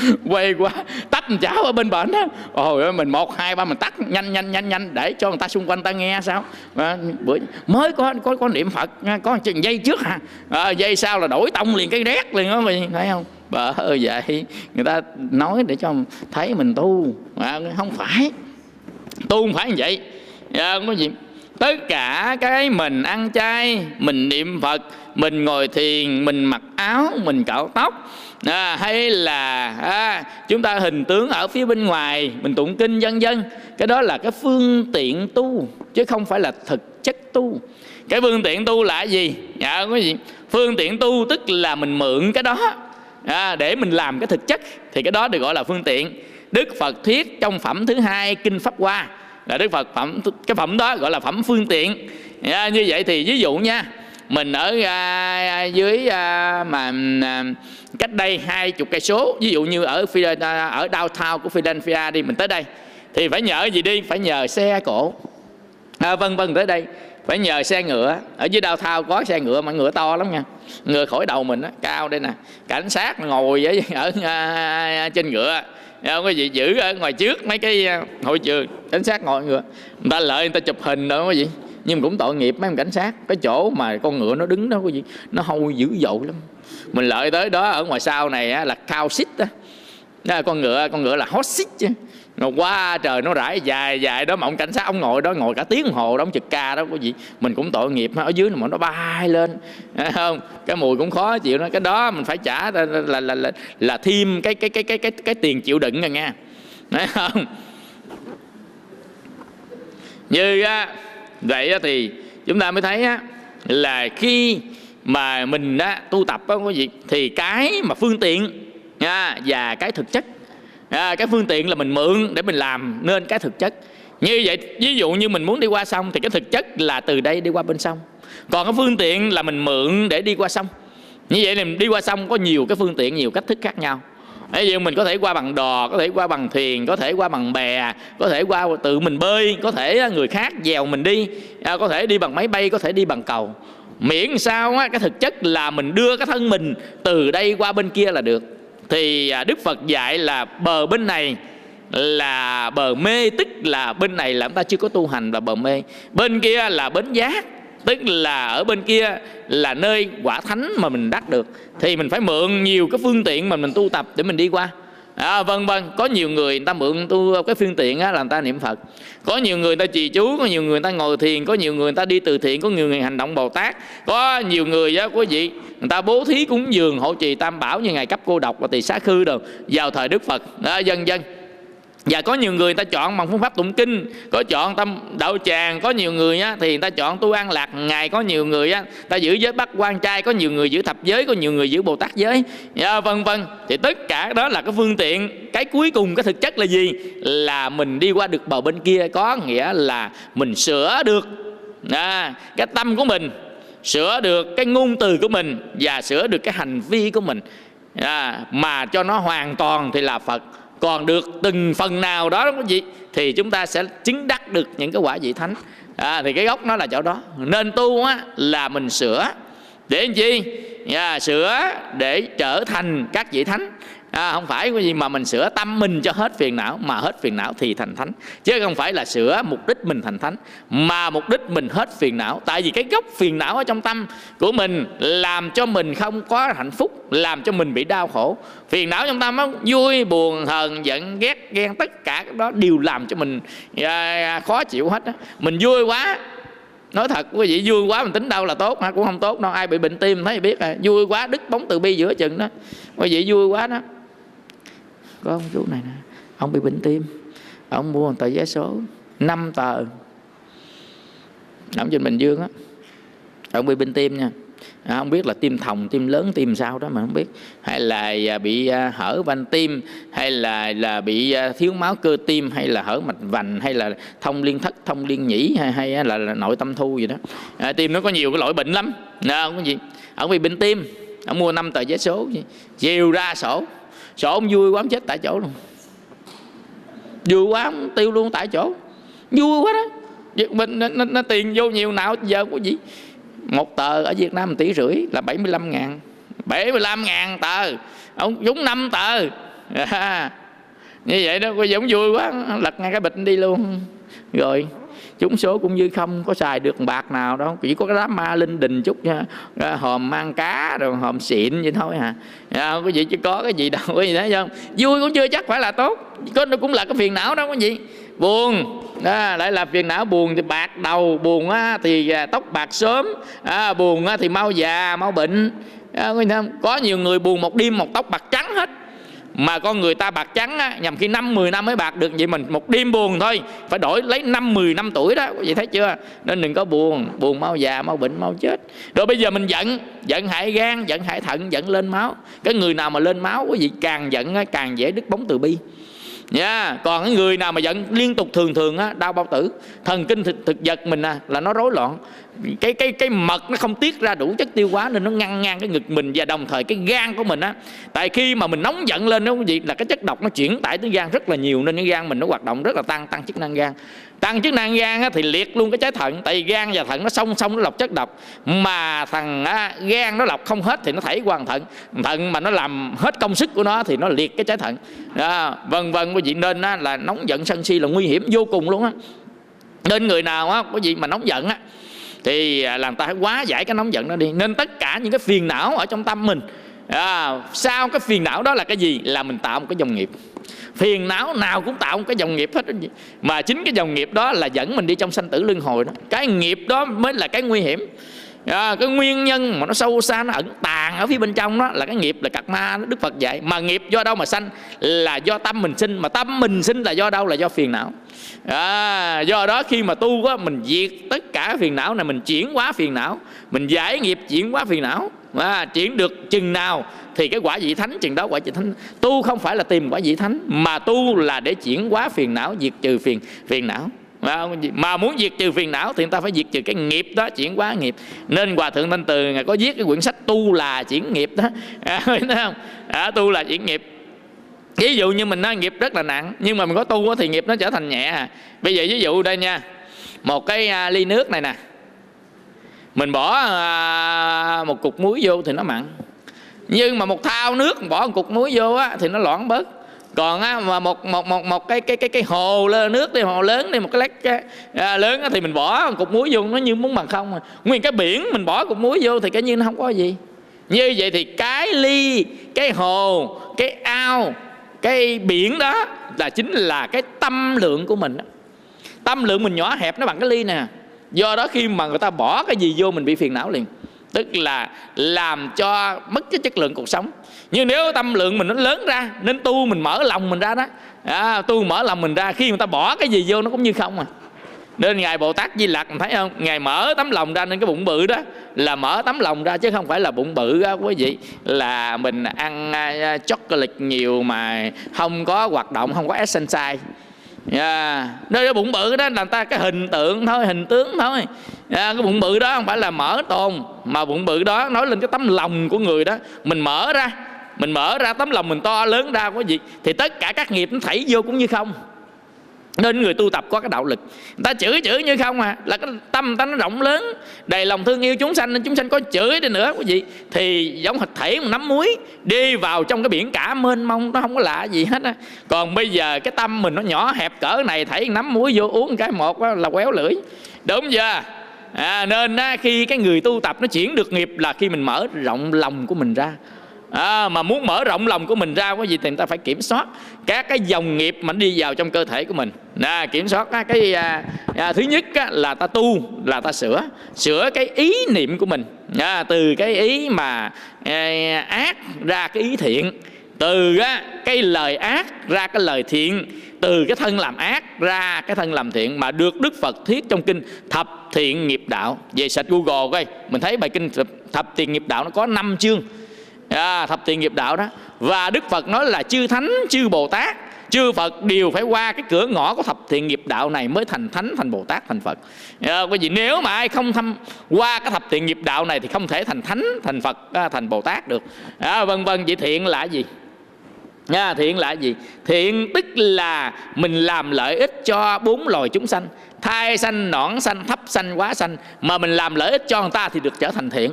quay quá, tắt cháo ở bên bển á, ôi mình một hai ba mình tắt nhanh nhanh nhanh nhanh để cho người ta xung quanh ta nghe sao? À, bữa mới có có có niệm phật ờ, có chừng dây trước hả? À, dây sau là đổi tông liền cái rét liền đó mày thấy không? Bờ vậy người ta nói để cho thấy mình tu. À, không phải tu không phải như vậy. À, không có gì. Tất cả cái mình ăn chay mình niệm phật mình ngồi thiền mình mặc áo mình cạo tóc à, hay là à, chúng ta hình tướng ở phía bên ngoài mình tụng kinh dân dân. Cái đó là cái phương tiện tu chứ không phải là thực chất tu. Cái phương tiện tu là gì? Dạ có gì phương tiện tu tức là mình mượn cái đó à, để mình làm cái thực chất. Thì cái đó được gọi là phương tiện. Đức phật thuyết trong phẩm thứ hai kinh pháp hoa là đức phật phẩm cái phẩm đó gọi là phẩm phương tiện. À, như vậy thì ví dụ nha mình ở à, à, dưới à, mà à, cách đây hai chục cây số. Ví dụ như ở à, ở downtown của Philadelphia đi mình tới đây. Thì phải nhờ gì đi? Phải nhờ xe cổ. À, vân vân tới đây. Phải nhờ xe ngựa. Ở dưới đào thao có xe ngựa mà ngựa to lắm nha. Ngựa khỏi đầu mình đó, cao đây nè. Cảnh sát ngồi ở, ở à, à, trên ngựa. Không có gì giữ ở ngoài trước mấy cái hội trường. Cảnh sát ngồi ngựa. Người ta lợi người ta chụp hình đó có gì nhưng cũng tội nghiệp mấy ông cảnh sát. Cái chỗ mà con ngựa nó đứng đó có gì nó hôi dữ dội lắm. Mình lợi tới đó ở ngoài sau này á, là cao xích đó. đó con ngựa con ngựa là hot xích chứ. Nó quá trời nó rải dài dài đó mà ông cảnh sát ông ngồi đó ngồi cả tiếng hồ đó ông trực ca đó có gì. Mình cũng tội nghiệp ở dưới mà nó bay lên. Không cái mùi cũng khó chịu đó cái đó mình phải trả là là là là, là thêm cái cái cái cái cái cái tiền chịu đựng rồi nha. Thấy không? Như á vậy thì chúng ta mới thấy á, là khi mà mình á, tu tập á, có gì thì cái mà phương tiện nha, và cái thực chất à, cái phương tiện là mình mượn để mình làm nên cái thực chất. Như vậy ví dụ như mình muốn đi qua sông thì cái thực chất là từ đây đi qua bên sông. Còn cái phương tiện là mình mượn để đi qua sông. Như vậy thì đi qua sông có nhiều cái phương tiện nhiều cách thức khác nhau. Ví dụ mình có thể qua bằng đò, có thể qua bằng thuyền, có thể qua bằng bè, có thể qua tự mình bơi, có thể người khác dèo mình đi, à, có thể đi bằng máy bay, có thể đi bằng cầu. Miễn sao á, cái thực chất là mình đưa cái thân mình từ đây qua bên kia là được. Thì à, Đức Phật dạy là bờ bên này là bờ mê tức là bên này là chúng ta chưa có tu hành và bờ mê bên kia là bến giác tức là ở bên kia là nơi quả thánh mà mình đắc được. Thì mình phải mượn nhiều cái phương tiện mà mình tu tập để mình đi qua. À, vân vân có nhiều người người ta mượn tu cái phương tiện á, là người ta niệm phật. Có nhiều người người ta trì chú có nhiều người người ta ngồi thiền có nhiều người người ta đi từ thiện có nhiều người hành động bồ tát. Có nhiều người á quý vị người ta bố thí cúng dường hộ trì tam bảo như ngày cấp cô độc và tỳ xá khư được vào thời đức phật. Đó, dân dân và có nhiều người ta chọn bằng phương pháp tụng kinh có chọn tâm đạo tràng có nhiều người á, thì người ta chọn tu an lạc ngày có nhiều người á, ta giữ giới bắt quan trai có nhiều người giữ thập giới có nhiều người giữ bồ tát giới. À, vân vân. Thì tất cả đó là cái phương tiện cái cuối cùng cái thực chất là gì? Là mình đi qua được bờ bên kia có nghĩa là mình sửa được à, cái tâm của mình sửa được cái ngôn từ của mình và sửa được cái hành vi của mình. À, mà cho nó hoàn toàn thì là phật còn được từng phần nào đó quý vị thì chúng ta sẽ chứng đắc được những cái quả vị thánh. À, thì cái gốc nó là chỗ đó. Nên tu á là mình sửa. Để làm chi à, sửa để trở thành các vị thánh à, không phải cái gì mà mình sửa tâm mình cho hết phiền não mà hết phiền não thì thành thánh. Chứ không phải là sửa mục đích mình thành thánh mà mục đích mình hết phiền não. Tại vì cái gốc phiền não ở trong tâm của mình làm cho mình không có hạnh phúc làm cho mình bị đau khổ. Phiền não trong tâm đó, vui buồn hờn giận ghét ghen tất cả cái đó đều làm cho mình à, khó chịu hết đó. mình vui quá. Nói thật quý vị vui quá mình tính đâu là tốt hả? Cũng không tốt đâu. Ai bị bệnh tim thấy biết rồi. Vui quá đứt bóng từ bi giữa chừng đó. Quý vị vui quá đó có ông chú này nè. Ông bị bệnh tim. Ông mua một tờ vé số. 5 tờ. Ông trên bình dương á. Ông bị bệnh tim nha. À, không biết là tim thòng tim lớn tim sao đó mà không biết. Hay là à, bị à, hở van tim hay là là bị à, thiếu máu cơ tim hay là hở mạch vành hay là thông liên thất thông liên nhĩ hay, hay là, là nội tâm thu gì đó. À, tim nó có nhiều cái loại bệnh lắm. Nè không có gì. Ông bị bệnh tim. Ông mua năm tờ vé số chiều ra sổ sợ ông vui quá ông chết tại chỗ luôn. Vui quá ông tiêu luôn tại chỗ. Vui quá đó. Mình nó, nó, nó tiền vô nhiều nào giờ có gì. Một tờ ở Việt Nam 1 tỷ rưỡi là 75 ngàn. 75 ngàn tờ. Ông dũng 5 tờ. À, như vậy đó cô giống vui quá lật ngay cái bịch đi luôn. Rồi chúng số cũng như không có xài được bạc nào đâu. Chỉ có cái đám ma linh đình chút nha. Hòm mang cá rồi hòm xịn vậy thôi à. Dạ, không có gì chứ có cái gì đâu có gì thấy không? Vui cũng chưa chắc phải là tốt. Có nó cũng là cái phiền não đó có gì? Buồn. À, lại là phiền não buồn thì bạc đầu buồn á, thì à, tóc bạc sớm. À, buồn á, thì mau già mau bệnh. À, có nhiều người buồn một đêm một tóc bạc trắng hết mà con người ta bạc trắng á, nhằm khi năm 10 năm mới bạc được vậy mình một đêm buồn thôi. Phải đổi lấy năm 10 năm tuổi đó quý vị thấy chưa? Nên đừng có buồn buồn mau già mau bệnh mau chết. Rồi bây giờ mình giận giận hại gan giận hại thận giận lên máu. Cái người nào mà lên máu quý vị càng giận á càng dễ đứt bóng từ bi. Nha yeah. còn cái người nào mà giận liên tục thường thường á đau bao tử. Thần kinh thực, thực vật mình à, là nó rối loạn cái cái cái mật nó không tiết ra đủ chất tiêu hóa nên nó ngăn ngang cái ngực mình và đồng thời cái gan của mình á. Tại khi mà mình nóng giận lên nó gì là cái chất độc nó chuyển tải tới gan rất là nhiều nên cái gan mình nó hoạt động rất là tăng tăng chức năng gan. Tăng chức năng gan á, thì liệt luôn cái trái thận tại vì gan và thận nó song song nó lọc chất độc. Mà thằng á, gan nó lọc không hết thì nó thảy qua thận. Thận mà nó làm hết công sức của nó thì nó liệt cái trái thận. Đó, vân vân quý vị nên á, là nóng giận sân si là nguy hiểm vô cùng luôn á. Nên người nào á quý gì mà nóng giận á thì à, làm ta phải quá giải cái nóng giận đó đi. Nên tất cả những cái phiền não ở trong tâm mình à, sau cái phiền não đó là cái gì? Là mình tạo một cái dòng nghiệp. Phiền não nào cũng tạo một cái dòng nghiệp hết mà chính cái dòng nghiệp đó là dẫn mình đi trong sanh tử luân hồi đó. Cái nghiệp đó mới là cái nguy hiểm. À, cái nguyên nhân mà nó sâu xa nó ẩn tàng ở phía bên trong đó là cái nghiệp là cặp ma đức phật dạy. Mà nghiệp do đâu mà sanh? Là do tâm mình sinh. Mà tâm mình sinh là do đâu? Là do phiền não à, do đó khi mà tu á mình diệt tất cả phiền não này mình chuyển hóa phiền não mình giải nghiệp chuyển hóa phiền não à, chuyển được chừng nào thì cái quả vị thánh chừng đó quả vị thánh. Tu không phải là tìm quả vị thánh mà tu là để chuyển hóa phiền não diệt trừ phiền phiền não. À, mà muốn diệt trừ phiền não thì người ta phải diệt trừ cái nghiệp đó chuyển hóa nghiệp. Nên hòa thượng thanh từ ngài có viết cái quyển sách tu là chuyển nghiệp đó. À, thấy không? À, tu là chuyển nghiệp ví dụ như mình nói nghiệp rất là nặng nhưng mà mình có tu thì nghiệp nó trở thành nhẹ à. bây giờ ví dụ đây nha một cái à, ly nước này nè mình bỏ à, một cục muối vô thì nó mặn nhưng mà một thao nước bỏ một cục muối vô á, thì nó loãng bớt còn á, mà một một một một cái cái cái cái hồ nước đi hồ lớn đi một cái lát à, lớn á, thì mình bỏ một cục muối vô nó như muốn bằng không à. nguyên cái biển mình bỏ cục muối vô thì cái như nó không có gì như vậy thì cái ly cái hồ cái ao cái biển đó là chính là cái tâm lượng của mình đó. tâm lượng mình nhỏ hẹp nó bằng cái ly nè. Do đó khi mà người ta bỏ cái gì vô mình bị phiền não liền. Tức là làm cho mất cái chất lượng cuộc sống. Nhưng nếu tâm lượng mình nó lớn ra nên tu mình mở lòng mình ra đó. À, tu mở lòng mình ra khi người ta bỏ cái gì vô nó cũng như không à nên ngài bồ tát di lặc thấy không? Ngài mở tấm lòng ra nên cái bụng bự đó là mở tấm lòng ra chứ không phải là bụng bự đó quý vị. Là mình ăn uh, chocolate nhiều mà không có hoạt động không có exercise yeah. nơi cái bụng bự đó là ta cái hình tượng thôi hình tướng thôi. Yeah. cái bụng bự đó không phải là mở tồn mà bụng bự đó nói lên cái tấm lòng của người đó. Mình mở ra mình mở ra tấm lòng mình to lớn ra quý vị. Thì tất cả các nghiệp nó thảy vô cũng như không nên người tu tập có cái đạo lực. Người ta chửi chửi như không à. Là cái tâm ta nó rộng lớn. Đầy lòng thương yêu chúng sanh nên chúng sanh có chửi đi nữa quý vị. Thì giống hệt thể một nắm muối đi vào trong cái biển cả mênh mông nó không có lạ gì hết á. Còn bây giờ cái tâm mình nó nhỏ hẹp cỡ này thảy nắm muối vô uống cái một là quéo lưỡi. Đúng chưa? À, nên á, khi cái người tu tập nó chuyển được nghiệp là khi mình mở rộng lòng của mình ra à, mà muốn mở rộng lòng của mình ra có gì thì người ta phải kiểm soát các cái dòng nghiệp mà đi vào trong cơ thể của mình. À, kiểm soát cái à, à, thứ nhất á, là ta tu là ta sửa sửa cái ý niệm của mình. À, từ cái ý mà à, ác ra cái ý thiện từ á, cái lời ác ra cái lời thiện từ cái thân làm ác ra cái thân làm thiện mà được Đức Phật thiết trong kinh thập thiện nghiệp đạo. Về sạch Google coi mình thấy bài kinh thập thiện nghiệp đạo nó có 5 chương à, thập thiện nghiệp đạo đó. Và Đức Phật nói là chư thánh chư Bồ Tát chư Phật đều phải qua cái cửa ngõ của thập thiện nghiệp đạo này mới thành thánh thành Bồ Tát thành Phật. À, vì nếu mà ai không thăm qua cái thập thiện nghiệp đạo này thì không thể thành thánh thành Phật à, thành Bồ Tát được. À, vân vân vậy thiện là gì? Nha, thiện là gì? Thiện tức là mình làm lợi ích cho bốn loài chúng sanh Thai sanh, nõn sanh, thấp sanh, quá sanh. Mà mình làm lợi ích cho người ta thì được trở thành thiện.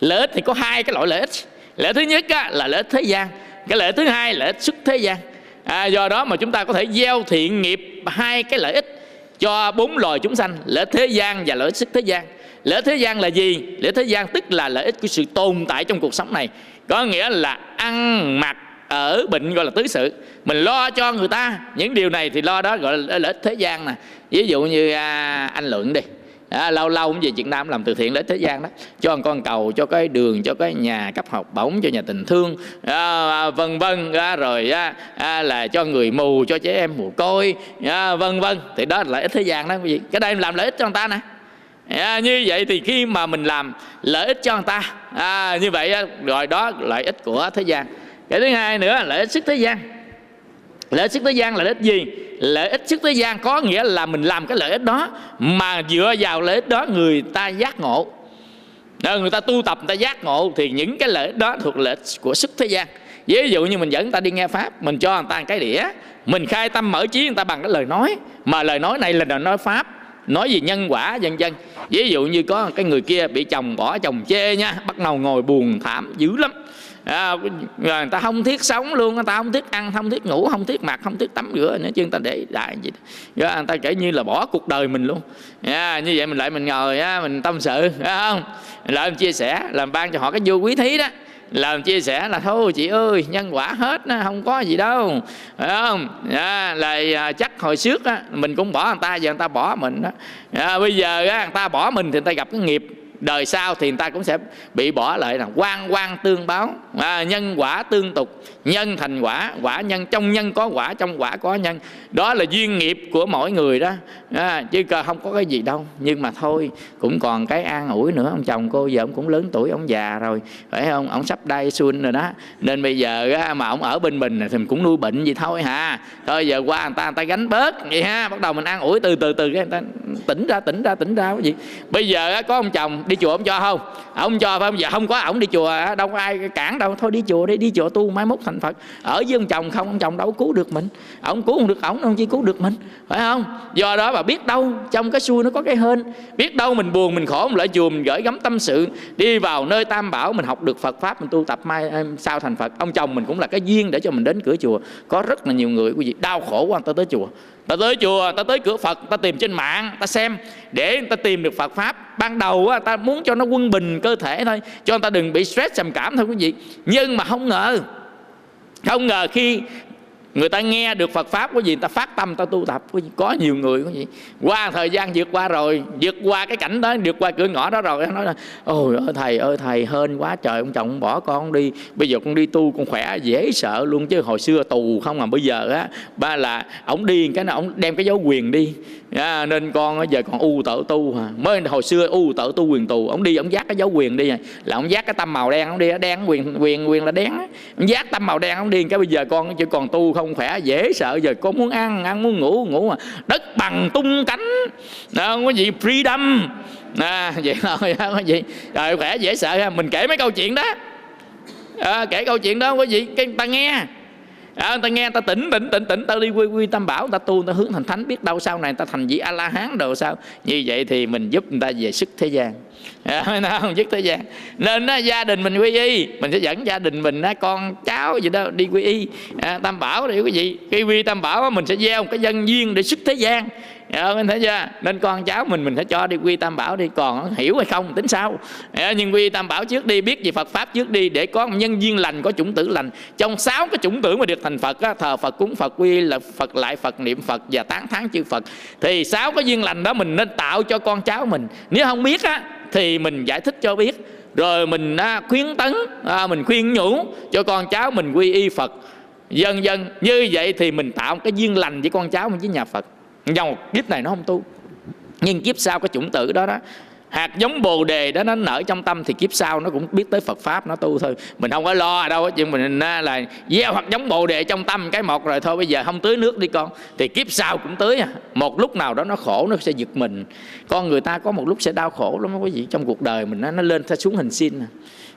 Lợi ích thì có hai cái loại lợi ích. Lợi ích thứ nhất á, là lợi ích thế gian. Cái lợi ích thứ hai là lợi ích sức thế gian. À, Do đó mà chúng ta có thể gieo thiện nghiệp hai cái lợi ích Cho bốn loài chúng sanh Lợi ích thế gian và lợi ích sức thế gian. Lợi ích thế gian là gì? Lợi ích thế gian tức là lợi ích của sự tồn tại trong cuộc sống này. Có nghĩa là ăn mặc ở bệnh gọi là tứ sự. Mình lo cho người ta. Những điều này thì lo đó gọi là lợi ích thế gian nè. Ví dụ như à, anh lượng đi à, lâu lâu cũng về Việt Nam làm từ thiện lợi thế gian đó. Cho con cầu cho cái đường cho cái nhà cấp học bổng cho nhà tình thương à, à vân vân. À, rồi à, à, là cho người mù cho trẻ em mù côi à, vân vân. Thì đó là lợi ích thế gian đó quý vị. Cái đây làm lợi ích cho người ta nè. À, như vậy thì khi mà mình làm lợi ích cho người ta à, như vậy rồi đó lợi ích của thế gian. Cái thứ hai nữa lợi ích sức thế gian lợi ích sức thế gian là lợi ích gì? Lợi ích sức thế gian có nghĩa là mình làm cái lợi ích đó, mà dựa vào lợi ích đó người ta giác ngộ. Nếu người ta tu tập, người ta giác ngộ thì những cái lợi ích đó thuộc lợi ích của sức thế gian. Ví dụ như mình dẫn người ta đi nghe pháp, mình cho người ta một cái đĩa, mình khai tâm mở trí người ta bằng cái lời nói, mà lời nói này là lời nói pháp, nói gì nhân quả, vân vân. Ví dụ như có cái người kia bị chồng bỏ chồng chê nha, bắt đầu ngồi buồn thảm dữ lắm à, người ta không thiết sống luôn người ta không thiết ăn không thiết ngủ không thiết mặc không thiết tắm rửa nữa chứ người ta để đại gì đó. người ta kể như là bỏ cuộc đời mình luôn. À, như vậy mình lại mình ngồi á, mình tâm sự phải không? Lại mình chia sẻ làm ban cho họ cái vô quý thí đó. Làm chia sẻ là thôi chị ơi nhân quả hết không có gì đâu phải không? À, là à, chắc hồi trước á, mình cũng bỏ người ta giờ người ta bỏ mình đó. À, bây giờ á, người ta bỏ mình thì người ta gặp cái nghiệp đời sau thì người ta cũng sẽ bị bỏ lại là quan quan tương báo à, nhân quả tương tục nhân thành quả quả nhân trong nhân có quả trong quả có nhân. Đó là duyên nghiệp của mỗi người đó. À, chứ không có cái gì đâu. Nhưng mà thôi cũng còn cái an ủi nữa. Ông chồng cô giờ ông cũng lớn tuổi ông già rồi. Phải không? Ông sắp đai xuân rồi đó. Nên bây giờ mà ông ở bên mình thì mình cũng nuôi bệnh gì thôi hả thôi giờ qua người ta người ta gánh bớt vậy ha. Bắt đầu mình an ủi từ từ từ cái người ta tỉnh ra tỉnh ra tỉnh ra cái gì. Bây giờ có ông chồng đi chùa ông cho không? Ông cho phải không? Giờ không có ổng đi chùa đâu có ai cản đâu thôi đi chùa đi đi chùa tu mai mốt thành phật. Ở với ông chồng không, ông chồng đâu cứu được mình. Ông cứu không được ổng, ông chỉ cứu được mình. Phải không? Do đó bà biết đâu, trong cái xui nó có cái hên. Biết đâu mình buồn, mình khổ, mình lại chùa, mình gửi gắm tâm sự. Đi vào nơi tam bảo, mình học được phật pháp, mình tu tập mai sao thành phật. Ông chồng mình cũng là cái duyên để cho mình đến cửa chùa. Có rất là nhiều người, quý vị, đau khổ quan ta tới chùa ta tới chùa ta tới cửa phật ta tìm trên mạng ta xem. Để ta tìm được phật pháp ban đầu á, ta muốn cho nó quân bình cơ thể thôi cho người ta đừng bị stress trầm cảm thôi quý vị. Nhưng mà không ngờ không ngờ khi người ta nghe được Phật pháp có gì người ta phát tâm ta tu tập. Có, gì? có nhiều người có gì? Qua thời gian vượt qua rồi vượt qua cái cảnh đó vượt qua cửa ngõ đó rồi nói là ôi ơi thầy ơi thầy hên quá trời ông chồng bỏ con đi. Bây giờ con đi tu con khỏe dễ sợ luôn. Chứ hồi xưa tù không mà bây giờ á ba là ổng đi cái nào ổng đem cái dấu quyền đi yeah, nên con giờ còn u tự tu hả? Mới hồi xưa u tự tu quyền tù ông đi ông giác cái dấu quyền đi à. là ông giác cái tâm màu đen ông đi đen quyền quyền quyền là đen ông giác tâm màu đen ông đi cái bây giờ con chỉ còn tu không khỏe dễ sợ. Giờ con muốn ăn ăn muốn ngủ ngủ mà đất bằng tung cánh. Đó, không có gì freedom. À, vậy thôi không có gì. Rồi khỏe dễ sợ ha. Mình kể mấy câu chuyện đó. À, kể câu chuyện đó có gì cái ta nghe à, người ta nghe ta tỉnh tỉnh tỉnh tỉnh ta đi quy quy tam bảo ta tu ta hướng thành thánh biết đâu sau này ta thành vị a la hán đồ sao. Như vậy thì mình giúp người ta về sức thế gian. À, không dứt thế gian. Nên á, gia đình mình quy y. Mình sẽ dẫn gia đình mình á, con cháu gì đó đi quy y. À, tam bảo thì quý vị quy quy tam bảo á, mình sẽ gieo một cái dân duyên để sức thế gian à, mình thấy chưa nên con cháu mình mình phải cho đi quy tam bảo đi còn hiểu hay không tính sao? À, nhưng quy tam bảo trước đi biết về phật pháp trước đi để có nhân duyên lành có chủng tử lành. Trong sáu cái chủng tử mà được thành phật á, thờ phật cúng phật quy là phật lại phật niệm phật và tán thán chư phật. Thì sáu cái duyên lành đó mình nên tạo cho con cháu mình. Nếu không biết á thì mình giải thích cho biết. Rồi mình à, khuyến tấn à, mình khuyên nhủ cho con cháu mình quy y phật. Dần dần như vậy thì mình tạo một cái duyên lành với con cháu mình với nhà phật dòng kiếp này nó không tu. Nhưng kiếp sau cái chủng tử đó đó hạt giống bồ đề đó nó nở trong tâm thì kiếp sau nó cũng biết tới Phật pháp nó tu thôi. Mình không có lo đâu chứ mình là gieo hạt giống bồ đề trong tâm cái một rồi thôi bây giờ không tưới nước đi con. Thì kiếp sau cũng tưới à. Một lúc nào đó nó khổ nó sẽ giật mình. Con người ta có một lúc sẽ đau khổ lắm quý vị trong cuộc đời mình nó, nó lên theo xuống hình xin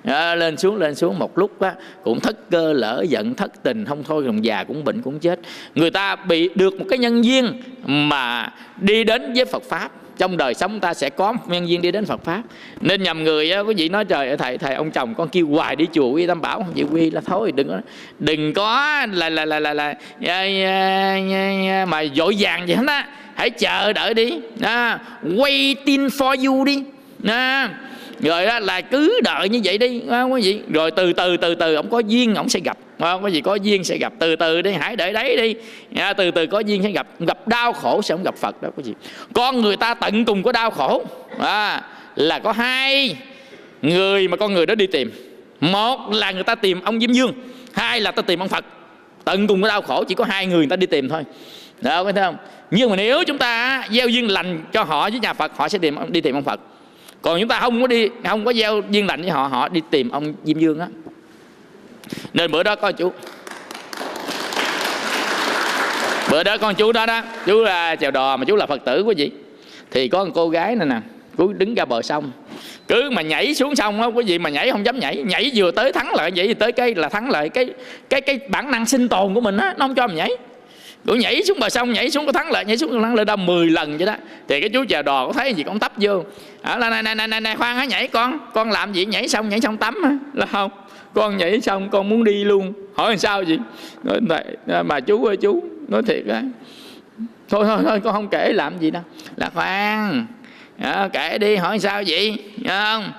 à, lên xuống lên xuống. Một lúc á, cũng thất cơ lỡ giận thất tình. Không thôi lòng già cũng bệnh cũng chết. Người ta bị được một cái nhân duyên mà đi đến với Phật pháp trong đời sống ta sẽ có nhân duyên đi đến Phật pháp. Nên nhầm người á, quý vị nói trời thầy thầy ông chồng con kêu hoài đi chùa quy tam bảo không chịu quy là thôi đừng có đừng có là là là là, là, là mà dội vàng vậy hết á hãy chờ đợi đi. À, waiting for you đi. À, rồi đó là cứ đợi như vậy đi cái gì rồi từ từ từ từ ông có duyên ông sẽ gặp không? Có gì có duyên sẽ gặp. Từ từ đi hãy để đấy đi. À, từ từ có duyên sẽ gặp. Gặp đau khổ sẽ không gặp phật đó có gì con người ta tận cùng có đau khổ. À, là có hai người mà con người đó đi tìm. Một là người ta tìm ông diêm dương hai là ta tìm ông phật. Tận cùng có đau khổ chỉ có hai người người ta đi tìm thôi. Đó có thấy không? Nhưng mà nếu chúng ta gieo duyên lành cho họ với nhà phật họ sẽ tìm đi tìm ông phật còn chúng ta không có đi, không có gieo duyên lành với họ họ đi tìm ông diêm dương á. Nên bữa đó có chú. Bữa đó con chú đó đó, chú là chèo đò mà chú là phật tử quý vị thì có một cô gái này nè, cứ đứng ra bờ sông. Cứ mà nhảy xuống sông á, quý vị mà nhảy không dám nhảy. Nhảy vừa tới thắng lợi vậy thì tới cái là thắng lợi, cái cái cái bản năng sinh tồn của mình á, nó không cho mình nhảy cứ nhảy xuống bờ sông nhảy xuống có thắng lợi nhảy xuống thắng lợi đâu 10 lần vậy đó. Thì cái chú chèo đò có thấy gì con tấp vô. À, là này này này này khoan hả nhảy con. Con làm gì nhảy xong nhảy xong tắm á là không. Con nhảy xong con muốn đi luôn. Hỏi làm sao gì nói này, à, mà chú ơi chú nói thiệt á. Thôi thôi thôi con không kể làm gì đâu. Là khoan. À, kể đi hỏi sao vậy? Không?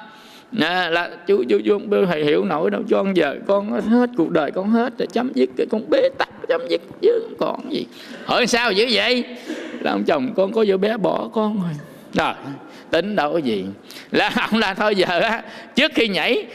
À, là chú chú chú không thầy hiểu nổi đâu cho con giờ con hết cuộc đời con hết rồi chấm dứt cái con bế tắc chấm dứt chứ còn gì. Hỏi sao dữ vậy? Là ông chồng con có vợ bé bỏ con rồi. Rồi tính đâu có gì. Là ông là thôi giờ á trước khi nhảy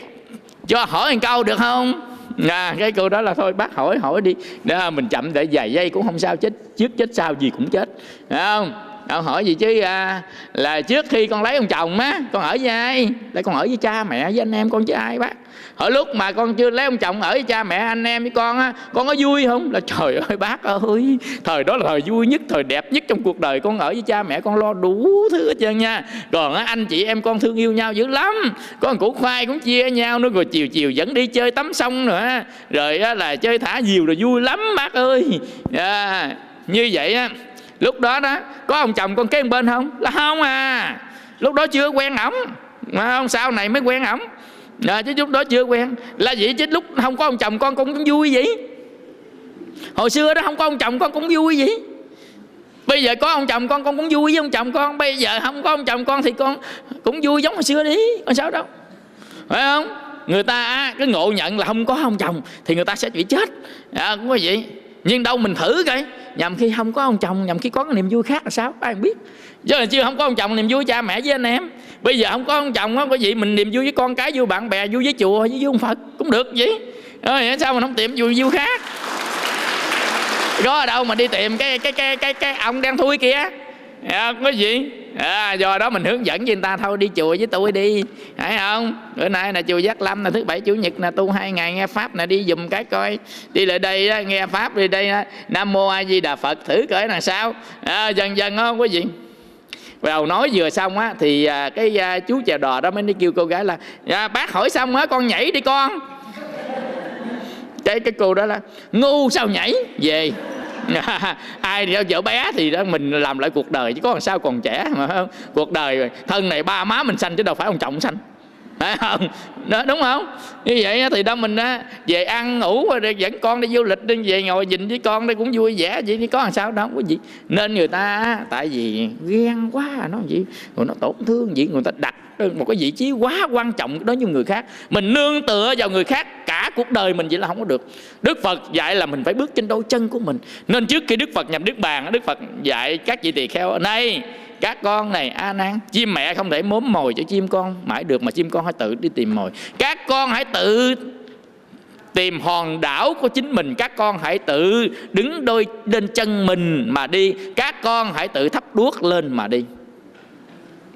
cho hỏi một câu được không? À, cái câu đó là thôi bác hỏi hỏi đi. Đó mình chậm để vài giây cũng không sao chết trước chết sau gì cũng chết. Đúng không? Ông hỏi gì chứ à, là trước khi con lấy ông chồng á con ở với ai? Để con ở với cha mẹ với anh em con với ai bác? Ở lúc mà con chưa lấy ông chồng ở với cha mẹ anh em với con á con có vui không? Là trời ơi bác ơi thời đó là thời vui nhất thời đẹp nhất trong cuộc đời. Con ở với cha mẹ con lo đủ thứ hết trơn nha. Còn á, anh chị em con thương yêu nhau dữ lắm. Con củ khoai cũng chia nhau nữa rồi chiều chiều dẫn đi chơi tắm sông nữa. Rồi á, là chơi thả diều rồi vui lắm bác ơi. À, như vậy á lúc đó đó có ông chồng con kế bên không? Là không à. Lúc đó chưa quen ổng. Mà không sau này mới quen ổng. À, chứ lúc đó chưa quen. Là vậy chứ lúc không có ông chồng con cũng vui vậy. Hồi xưa đó không có ông chồng con cũng vui vậy. Bây giờ có ông chồng con con cũng vui với ông chồng con. Bây giờ không có ông chồng con thì con cũng vui giống hồi xưa đi. Còn sao đâu. Phải không? Người ta cái ngộ nhận là không có ông chồng thì người ta sẽ bị chết. À, cũng có vậy nhưng đâu mình thử coi. Nhằm khi không có ông chồng nhằm khi có cái niềm vui khác là sao? Ai biết. Chứ là chưa không có ông chồng, niềm vui cha mẹ với anh em. Bây giờ không có ông chồng á có gì mình niềm vui với con cái, vui bạn bè, vui với chùa với ông phật cũng được vậy. Rồi sao mình không tìm vui vui khác? Có ở đâu mà đi tìm cái cái cái cái cái ông đang thui kia à, có gì? À, do đó mình hướng dẫn với người ta thôi đi chùa với tôi đi. Phải không? Bữa nay là chùa giác lâm là thứ bảy chủ nhật là tu hai ngày nghe pháp là đi dùm cái coi. Đi lại đây đó, nghe pháp đi đây đó. nam mô a di đà phật thử cởi là sao. À, dần dần không có gì. Đầu nói vừa xong á thì à, cái à, chú chèo đò đó mới đi kêu cô gái là à, bác hỏi xong á con nhảy đi con. Cái cái cô đó là ngu sao nhảy? Về. ai thì vợ bé thì đó mình làm lại cuộc đời chứ có làm sao còn trẻ mà không? Cuộc đời thân này ba má mình sanh chứ đâu phải ông chồng sanh. Phải không? Đó, đúng không? Như vậy thì đó mình á về ăn ngủ rồi dẫn con đi du lịch đi về ngồi nhìn với con đây cũng vui vẻ vậy chứ có làm sao đâu không có gì. Nên người ta tại vì ghen quá nó gì? Rồi nó tổn thương gì người ta đặt Ờ, một cái vị trí quá quan trọng đối với người khác. Mình nương tựa vào người khác cả cuộc đời mình vậy là không có được. Đức phật dạy là mình phải bước trên đôi chân của mình. Nên trước khi đức phật nhập đức bàn, đức phật dạy các vị tỳ kheo, này, các con này, a nan, chim mẹ không thể mốm mồi cho chim con, mãi được mà chim con phải tự đi tìm mồi. Các con hãy tự tìm hòn đảo của chính mình, các con hãy tự đứng đôi, lên chân mình mà đi. Các con hãy tự thắp đuốc lên mà đi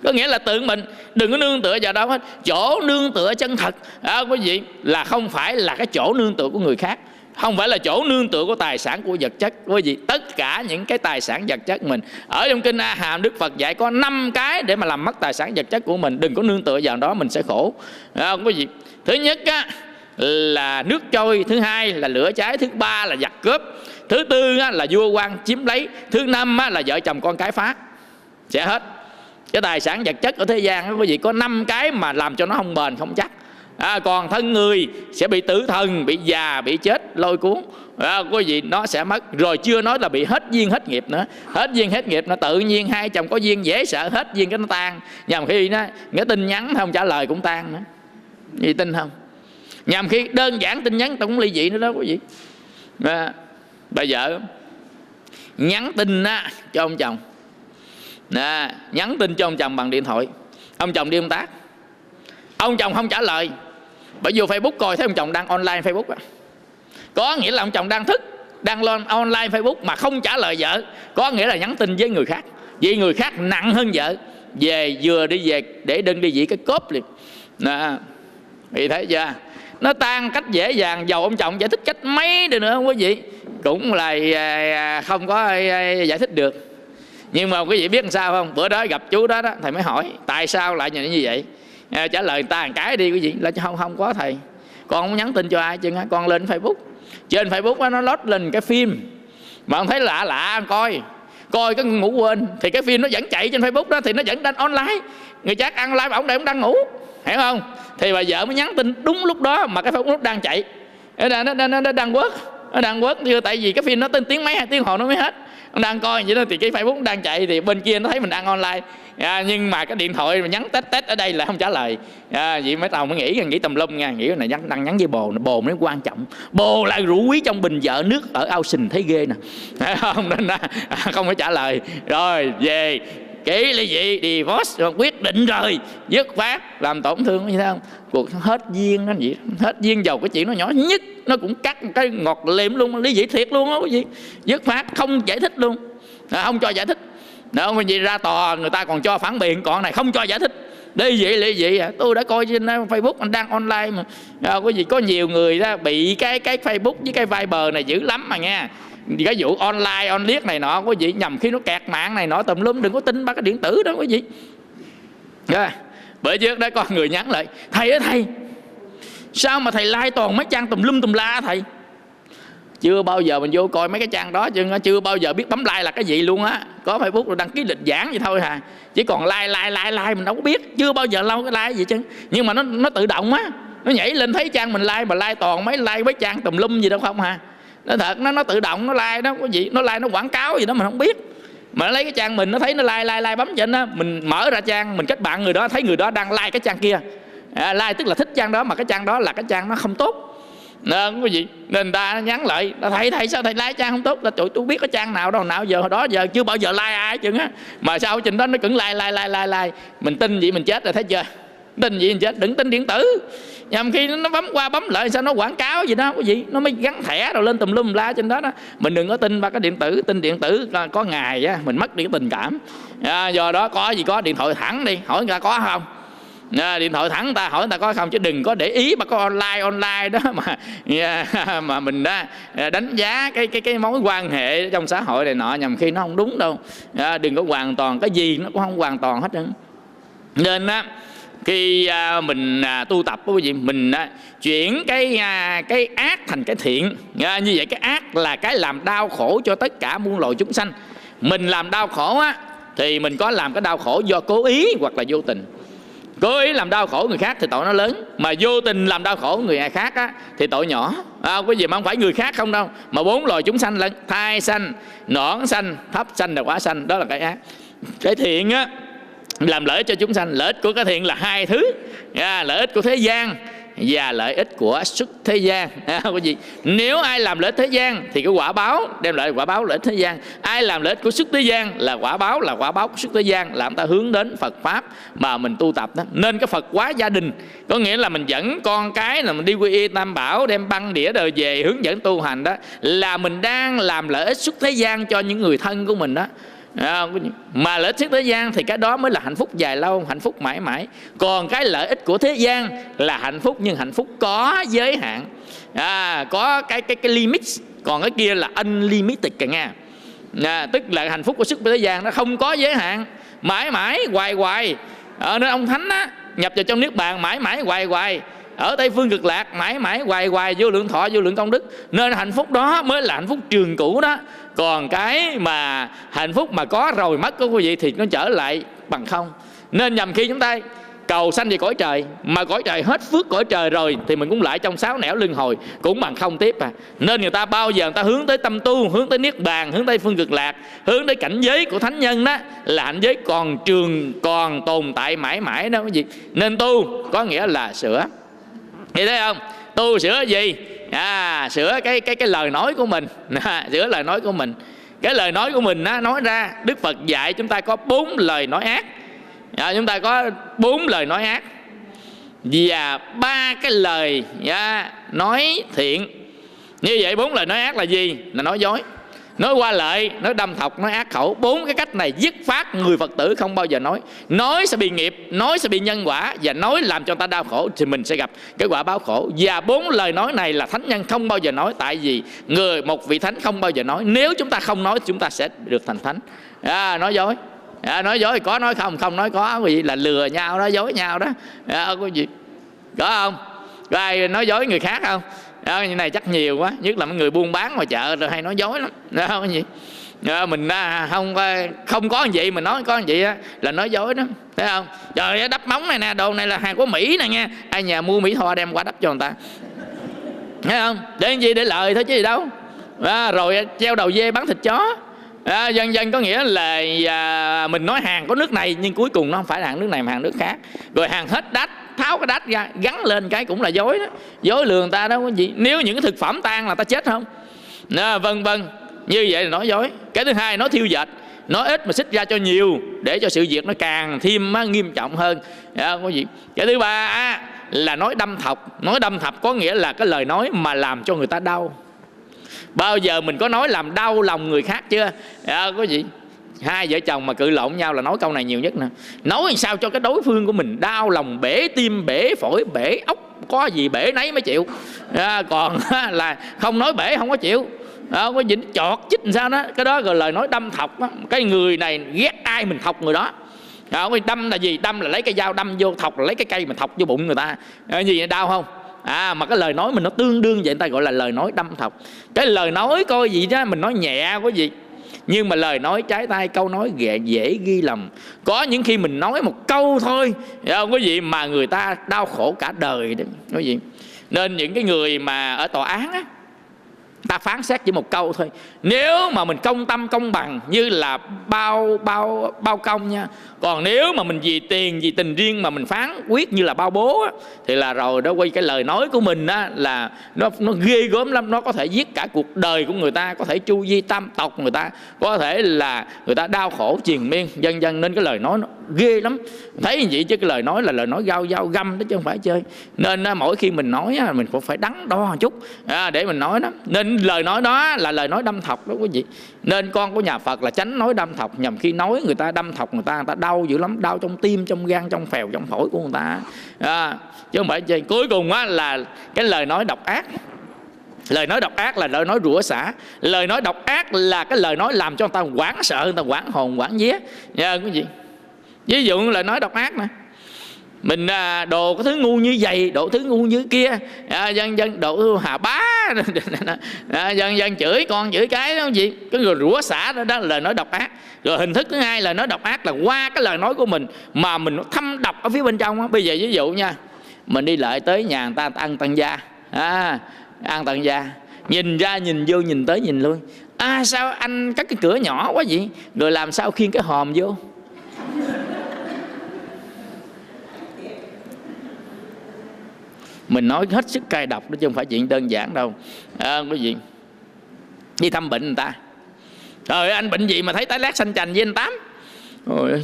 có nghĩa là tự mình đừng có nương tựa vào đâu hết. Chỗ nương tựa chân thật. À, quý vị là không phải là cái chỗ nương tựa của người khác. Không phải là chỗ nương tựa của tài sản của vật chất. Quý vị tất cả những cái tài sản vật chất mình ở trong kinh a hàm đức phật dạy có năm cái để mà làm mất tài sản vật chất của mình. Đừng có nương tựa vào đó mình sẽ khổ. À, quý vị thứ nhất á, là nước trôi. Thứ hai là lửa cháy. Thứ ba là giặc cướp. Thứ tư á, là vua quan chiếm lấy. Thứ năm á, là vợ chồng con cái phá. Sẽ hết cái tài sản vật chất ở thế gian đó, quý vị có năm cái mà làm cho nó không bền không chắc. À, còn thân người sẽ bị tử thần bị già bị chết lôi cuốn. À, quý vị nó sẽ mất. Rồi chưa nói là bị hết duyên hết nghiệp nữa. Hết duyên hết nghiệp nó tự nhiên hai chồng có duyên dễ sợ hết duyên cái nó tan. Nhằm khi nó nghĩa tin nhắn không trả lời cũng tan nữa. Gì tin không? Nhằm khi đơn giản tin nhắn cũng ly dị nữa đó quý vị. À, bà vợ nhắn tin á, cho ông chồng nè, nhắn tin cho ông chồng bằng điện thoại. Ông chồng đi công tác. Ông chồng không trả lời. Bởi vô facebook coi thấy ông chồng đang online facebook à. có nghĩa là ông chồng đang thức, đang lên online facebook mà không trả lời vợ. Có nghĩa là nhắn tin với người khác. Vì người khác nặng hơn vợ. Về vừa đi về, để đừng đi dĩ cái cốp liền. Nè vì thấy chưa? Nó tan cách dễ dàng, dầu ông chồng giải thích cách mấy đi nữa không quý vị cũng là à, à, không có à, giải thích được nhưng mà quý vị biết làm sao không? Bữa đó gặp chú đó đó thầy mới hỏi tại sao lại như vậy? À, trả lời ta một cái đi quý vị. Là không không có thầy. Con không nhắn tin cho ai chứ con lên facebook. Trên facebook đó, nó lót lên cái phim. Mà ông thấy lạ lạ coi. Coi cái ngủ quên thì cái phim nó vẫn chạy trên facebook đó thì nó vẫn đang online. Người chắc ăn live mà ông đây ông đang ngủ. Hiểu không? Thì bà vợ mới nhắn tin đúng lúc đó mà cái facebook đang chạy. Nó, nó, nó, nó đang quất nó đang quất tại vì cái phim nó tên tiếng mấy hai tiếng hồ nó mới hết đang coi vậy đó thì cái facebook đang chạy thì bên kia nó thấy mình đang online. À, nhưng mà cái điện thoại mà nhắn tết tết ở đây là không trả lời. À, vậy mấy tàu mới nghĩ nghĩ tầm lum nha nghĩ này nhắn đang nhắn với bồ bồ mới quan trọng. Bồ là rủ quý trong bình vợ nước ở ao sình thấy ghê nè. Không nên là không phải trả lời. Rồi về kỹ ly dị divorce rồi quyết định rồi dứt khoát làm tổn thương như thế không? Cuộc hết duyên nó vậy hết duyên dầu cái chuyện nó nhỏ nhất nó cũng cắt một cái ngọt liệm luôn ly dị thiệt luôn á quý vị dứt khoát không giải thích luôn. À, không cho giải thích. Nếu mà gì ra tòa người ta còn cho phản biện còn này không cho giải thích. Đi vậy lì vậy à tôi đã coi trên à, facebook anh đang online mà. À, có gì có nhiều người ra bị cái cái facebook với cái viber này dữ lắm mà nghe cái vụ online online này nọ có gì, nhầm khi nó kẹt mạng này nọ, tùm lum, đừng có tin ba cái điện tử đó quý gì. Yeah. bữa trước đó có người nhắn lại, thầy ơi thầy, sao mà thầy like toàn mấy trang tùm lum, tùm la thầy? Chưa bao giờ mình vô coi mấy cái trang đó, chứ chưa bao giờ biết bấm like là cái gì luôn á. Có facebook rồi đăng ký lịch giảng vậy thôi hà. Chỉ còn like like like like mình đâu có biết, chưa bao giờ lâu cái like gì chứ. Nhưng mà nó nó tự động á, nó nhảy lên thấy trang mình like mà like toàn mấy, like mấy trang tùm lum gì đâu không hà nó thật nó nó tự động nó like nó có gì nó like nó quảng cáo gì đó mình không biết. Mà nó lấy cái trang mình nó thấy nó like like like bấm trên đó mình mở ra trang mình kết bạn người đó thấy người đó đang like cái trang kia. À, like tức là thích trang đó mà cái trang đó là cái trang nó không tốt. Nên cái gì. Nên ta nhắn lại là thầy thầy sao thầy like trang không tốt? Là tụi tôi biết có trang nào đâu nào giờ hồi đó giờ chưa bao giờ like ai chừng á. Mà sao trình đó nó cứ like like like like like. Mình tin vậy mình chết rồi thấy chưa? Tin gì chết đừng tin điện tử. Nhằm khi nó bấm qua bấm lại sao nó quảng cáo gì đó quý vị nó mới gắn thẻ rồi lên tùm lum la trên đó đó. Mình đừng có tin ba cái điện tử tin điện tử có ngày á mình mất đi cái tình cảm. À, do đó có gì có điện thoại thẳng đi hỏi người ta có không? À, điện thoại thẳng ta hỏi người ta có không? Chứ đừng có để ý mà có online online đó mà mà mình đó à, đánh giá cái cái cái mối quan hệ trong xã hội này nọ nhằm khi nó không đúng đâu. À, đừng có hoàn toàn cái gì nó cũng không hoàn toàn hết trơn. Nên á khi à, mình à, tu tập quý vị mình à, chuyển cái à, cái ác thành cái thiện. À, như vậy cái ác là cái làm đau khổ cho tất cả muôn loài chúng sanh. Mình làm đau khổ á thì mình có làm cái đau khổ do cố ý hoặc là vô tình. Cố ý làm đau khổ người khác thì tội nó lớn mà vô tình làm đau khổ người khác á, thì tội nhỏ. À, cái gì mà không phải người khác không đâu mà bốn loài chúng sanh lẫn thai sanh nõn sanh thấp sanh và quả sanh đó là cái ác. Cái thiện á làm lợi ích cho chúng sanh lợi ích của cái thiện là hai thứ. À, lợi ích của thế gian và lợi ích của xuất thế gian. À, gì nếu ai làm lợi ích thế gian thì cái quả báo đem lại quả báo lợi ích thế gian. Ai làm lợi ích của xuất thế gian là quả báo là quả báo của xuất thế gian làm ta hướng đến Phật pháp mà mình tu tập đó. Nên cái Phật hóa gia đình có nghĩa là mình dẫn con cái là mình đi quy y tam bảo đem băng đĩa đời về hướng dẫn tu hành đó là mình đang làm lợi ích xuất thế gian cho những người thân của mình đó mà lợi ích thế gian thì cái đó mới là hạnh phúc dài lâu hạnh phúc mãi mãi. Còn cái lợi ích của thế gian là hạnh phúc nhưng hạnh phúc có giới hạn. À, có cái cái cái limit. Còn cái kia là unlimited cả nghe à, tức là hạnh phúc của sức thế gian nó không có giới hạn. Mãi mãi hoài hoài. À, nên ông thánh á nhập vào trong nước bàn mãi mãi hoài hoài ở tây phương cực lạc, mãi mãi hoài hoài vô lượng thọ, vô lượng công đức. Nên hạnh phúc đó mới là hạnh phúc trường cũ đó. Còn cái mà hạnh phúc mà có rồi mất của quý vị thì nó trở lại bằng không. Nên nhầm khi chúng ta cầu sanh về cõi trời, mà cõi trời hết phước cõi trời rồi thì mình cũng lại trong sáu nẻo luân hồi, cũng bằng không tiếp à. Nên người ta bao giờ người ta hướng tới tâm tu, hướng tới niết bàn, hướng tới phương cực lạc, hướng tới cảnh giới của thánh nhân đó, là hạnh giới còn trường, còn tồn tại mãi mãi đó quý vị. Nên tu có nghĩa là sửa thì thấy không? Tu sửa gì? À sửa cái cái cái lời nói của mình. À, sửa lời nói của mình. Cái lời nói của mình á, nói ra đức phật dạy chúng ta có bốn lời nói ác. À, chúng ta có bốn lời nói ác. Và ba cái lời à, nói thiện. Như vậy bốn lời nói ác là gì? Là nói dối nói qua lợi nói đâm thọc nói ác khẩu. Bốn cái cách này dứt phát người phật tử không bao giờ nói. Nói sẽ bị nghiệp nói sẽ bị nhân quả và nói làm cho ta đau khổ thì mình sẽ gặp cái quả báo khổ. Và bốn lời nói này là thánh nhân không bao giờ nói tại vì người một vị thánh không bao giờ nói. Nếu chúng ta không nói chúng ta sẽ được thành thánh. À, nói dối. À, nói dối có nói không? Không nói có cái gì? Là lừa nhau đó dối nhau đó. À, có gì? Có không? Có ai nói dối người khác không? Đó, như này chắc nhiều quá nhất là mấy người buôn bán ngoài chợ rồi hay nói dối lắm. Đó cái gì? Đó, mình à, không không có gì mình nói có gì á là nói dối đó thấy không? Trời ơi đắp móng này nè đồ này là hàng của mỹ nè nghe ai nhà mua mỹ tho đem qua đắp cho người ta. Thấy không? Để gì? Để lời thôi chứ gì đâu. À, rồi treo đầu dê bán thịt chó. À, dân dân có nghĩa là à, mình nói hàng có nước này nhưng cuối cùng nó không phải là hàng nước này mà hàng nước khác. Rồi hàng hết đắt tháo cái đách ra gắn lên cái cũng là dối đó. Dối lừa người ta đó quý vị nếu những cái thực phẩm tan là ta chết không? À, vân vân. Như vậy là nói dối. Cái thứ hai nói thiêu dệt. Nói ít mà xích ra cho nhiều để cho sự việc nó càng thêm nghiêm trọng hơn. À, quý vị cái thứ ba á, là nói đâm thọc. Nói đâm thọc có nghĩa là cái lời nói mà làm cho người ta đau. Bao giờ mình có nói làm đau lòng người khác chưa? À, quý vị hai vợ chồng mà cự lộn nhau là nói câu này nhiều nhất nè. Nói sao cho cái đối phương của mình đau lòng bể tim bể phổi bể ốc có gì bể nấy mới chịu. À, còn là không nói bể không có chịu. À, đó, có dính chọt chích sao đó. Cái đó gọi lời nói đâm thọc đó. cái người này ghét ai mình thọc người đó. À, đó, đâm là gì? Đâm là lấy cái dao đâm vô thọc là lấy cái cây mình thọc vô bụng người ta. À, gì đau không? À mà cái lời nói mình nó tương đương vậy người ta gọi là lời nói đâm thọc. Cái lời nói coi gì đó mình nói nhẹ có gì nhưng mà lời nói trái tay câu nói ghẹ dễ ghi lầm. Có những khi mình nói một câu thôi, không có gì mà người ta đau khổ cả đời. Đấy có gì. Nên những cái người mà ở tòa án á ta phán xét chỉ một câu thôi. Nếu mà mình công tâm công bằng như là bao bao bao công nha còn nếu mà mình vì tiền vì tình riêng mà mình phán quyết như là bao bố á, thì là rồi đó quay cái lời nói của mình á là nó nó ghê gớm lắm. Nó có thể giết cả cuộc đời của người ta có thể chu di tam tộc người ta có thể là người ta đau khổ triền miên dân dân nên cái lời nói nó ghê lắm. Thấy như vậy chứ cái lời nói là lời nói gao dao găm đó chứ không phải chơi. Nên á, mỗi khi mình nói á, mình cũng phải đắn đo một chút. À, để mình nói đó. Nên lời nói đó là lời nói đâm thọc đó quý vị. Nên con của nhà Phật là tránh nói đâm thọc. Nhằm khi nói người ta đâm thọc người ta người ta đau dữ lắm đau trong tim trong gan trong phèo trong phổi của người ta. À, chứ không phải chơi cuối cùng á là cái lời nói độc ác. Lời nói độc ác là lời nói rủa xả. Lời nói độc ác là cái lời nói làm cho người ta quán sợ người ta quán hồn quán vía. Nha quý vị. Ví dụ lời nói độc ác nè mình à, đồ có thứ ngu như vậy đổ thứ ngu như kia. À, dân dân đổ hà bá. À, dân dân chửi con chửi cái đó gì? Cái người rủa xả đó, đó là lời nói độc ác. Rồi hình thức thứ hai là nói độc ác là qua cái lời nói của mình mà mình thâm độc ở phía bên trong đó. bây giờ ví dụ nha mình đi lại tới nhà người ta, ta ăn tăng gia. À, ăn tăng gia. Nhìn ra nhìn vô nhìn tới nhìn luôn à sao anh cắt cái cửa nhỏ quá vậy? Rồi làm sao khiên cái hòm vô? Mình nói hết sức cay độc đó chứ không phải chuyện đơn giản đâu. À, quý vị đi thăm bệnh người ta. Trời anh bệnh gì mà thấy tái lát xanh chành với anh tám? Ôi,